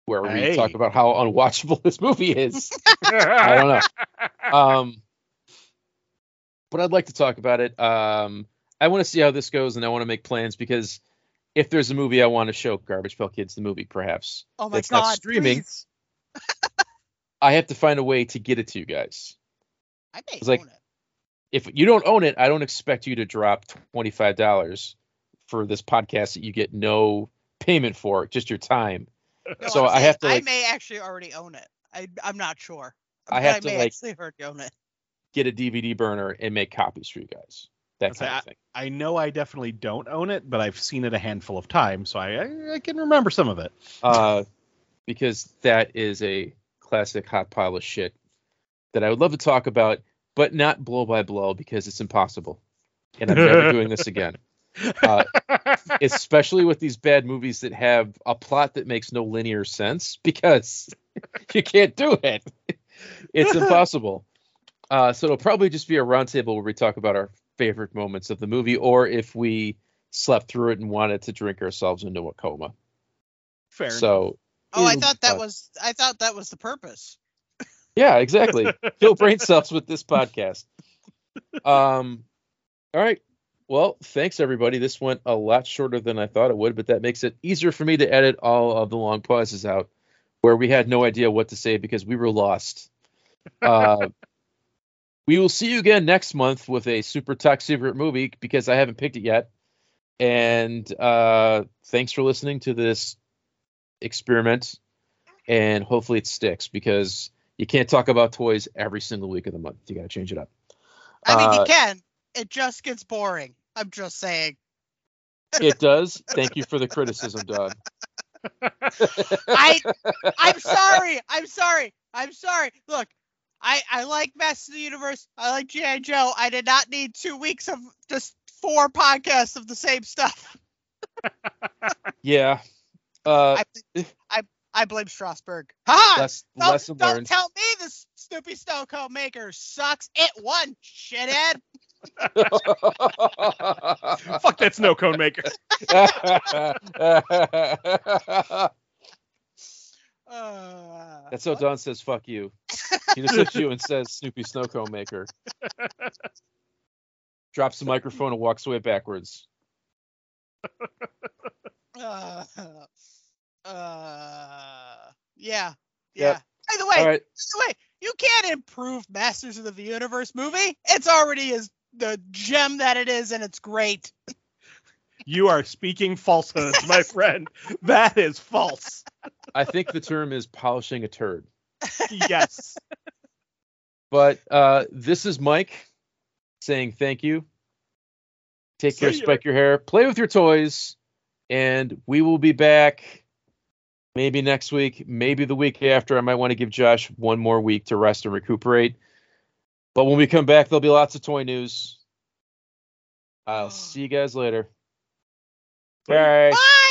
where we Hey. talk about how unwatchable this movie is. I don't know. Um, but I'd like to talk about it. Um, I want to see how this goes, and I want to make plans because if there's a movie I want to show, Garbage Pail Kids, the movie, perhaps. Oh my It's not streaming. I have to find a way to get it to you guys. I may It's like- own it. If you don't own it, I don't expect you to drop twenty five dollars for this podcast that you get no payment for, just your time. No, so I'm I saying have to, I may actually already own it. I I'm not sure. I have I to, may like- actually already own it. Get a DVD burner and make copies for you guys. That I'll kind say, of thing. I know I definitely don't own it, but I've seen it a handful of times, so I I, I can remember some of it. uh, because that is a classic hot pile of shit that I would love to talk about, but not blow by blow because it's impossible, and I'm never doing this again. Uh, especially with these bad movies that have a plot that makes no linear sense because you can't do it. It's impossible. Uh, so it'll probably just be a roundtable where we talk about our favorite moments of the movie, or if we slept through it and wanted to drink ourselves into a coma. Fair. So Oh, I thought that fun. was I thought that was the purpose. Yeah, exactly. Kill brain cells with this podcast. Um, all right. Well, thanks everybody. This went a lot shorter than I thought it would, but that makes it easier for me to edit all of the long pauses out where we had no idea what to say because we were lost. Uh, we will see you again next month with a super tech secret movie because I haven't picked it yet. And uh, thanks for listening to this experiment. And hopefully it sticks because you can't talk about toys every single week of the month. You got to change it up. I mean, Uh, you can. It just gets boring. I'm just saying. It does. Thank you for the criticism, Doug. I I'm sorry. I'm sorry. I'm sorry. Look, I I like Masters of the Universe. I like G.I. Joe. I did not need two weeks of just four podcasts of the same stuff. Yeah. Uh, I I, I blame Strasburg. Ha! less, Don't, lesson don't learned. tell me this Snoopy Snow Cone maker sucks. It won, shithead. Fuck that snow cone maker. Uh, That's how Don says "fuck you." He just looks at you and says "Snoopy Snowcone Maker." Drops the microphone and walks away backwards. uh, uh, yeah, yeah. Yep. By the way, All right. by the way, you can't improve Masters of the Universe movie. It's already is the gem that it is, and it's great. You are speaking falsehoods, my friend. That is false. I think the term is polishing a turd. Yes. But uh, this is Mike saying thank you. Take care, See ya. spike your hair, play with your toys, and we will be back maybe next week, maybe the week after. I might want to give Josh one more week to rest and recuperate. But when we come back, there'll be lots of toy news. I'll see you guys later. Bye. Bye. Bye.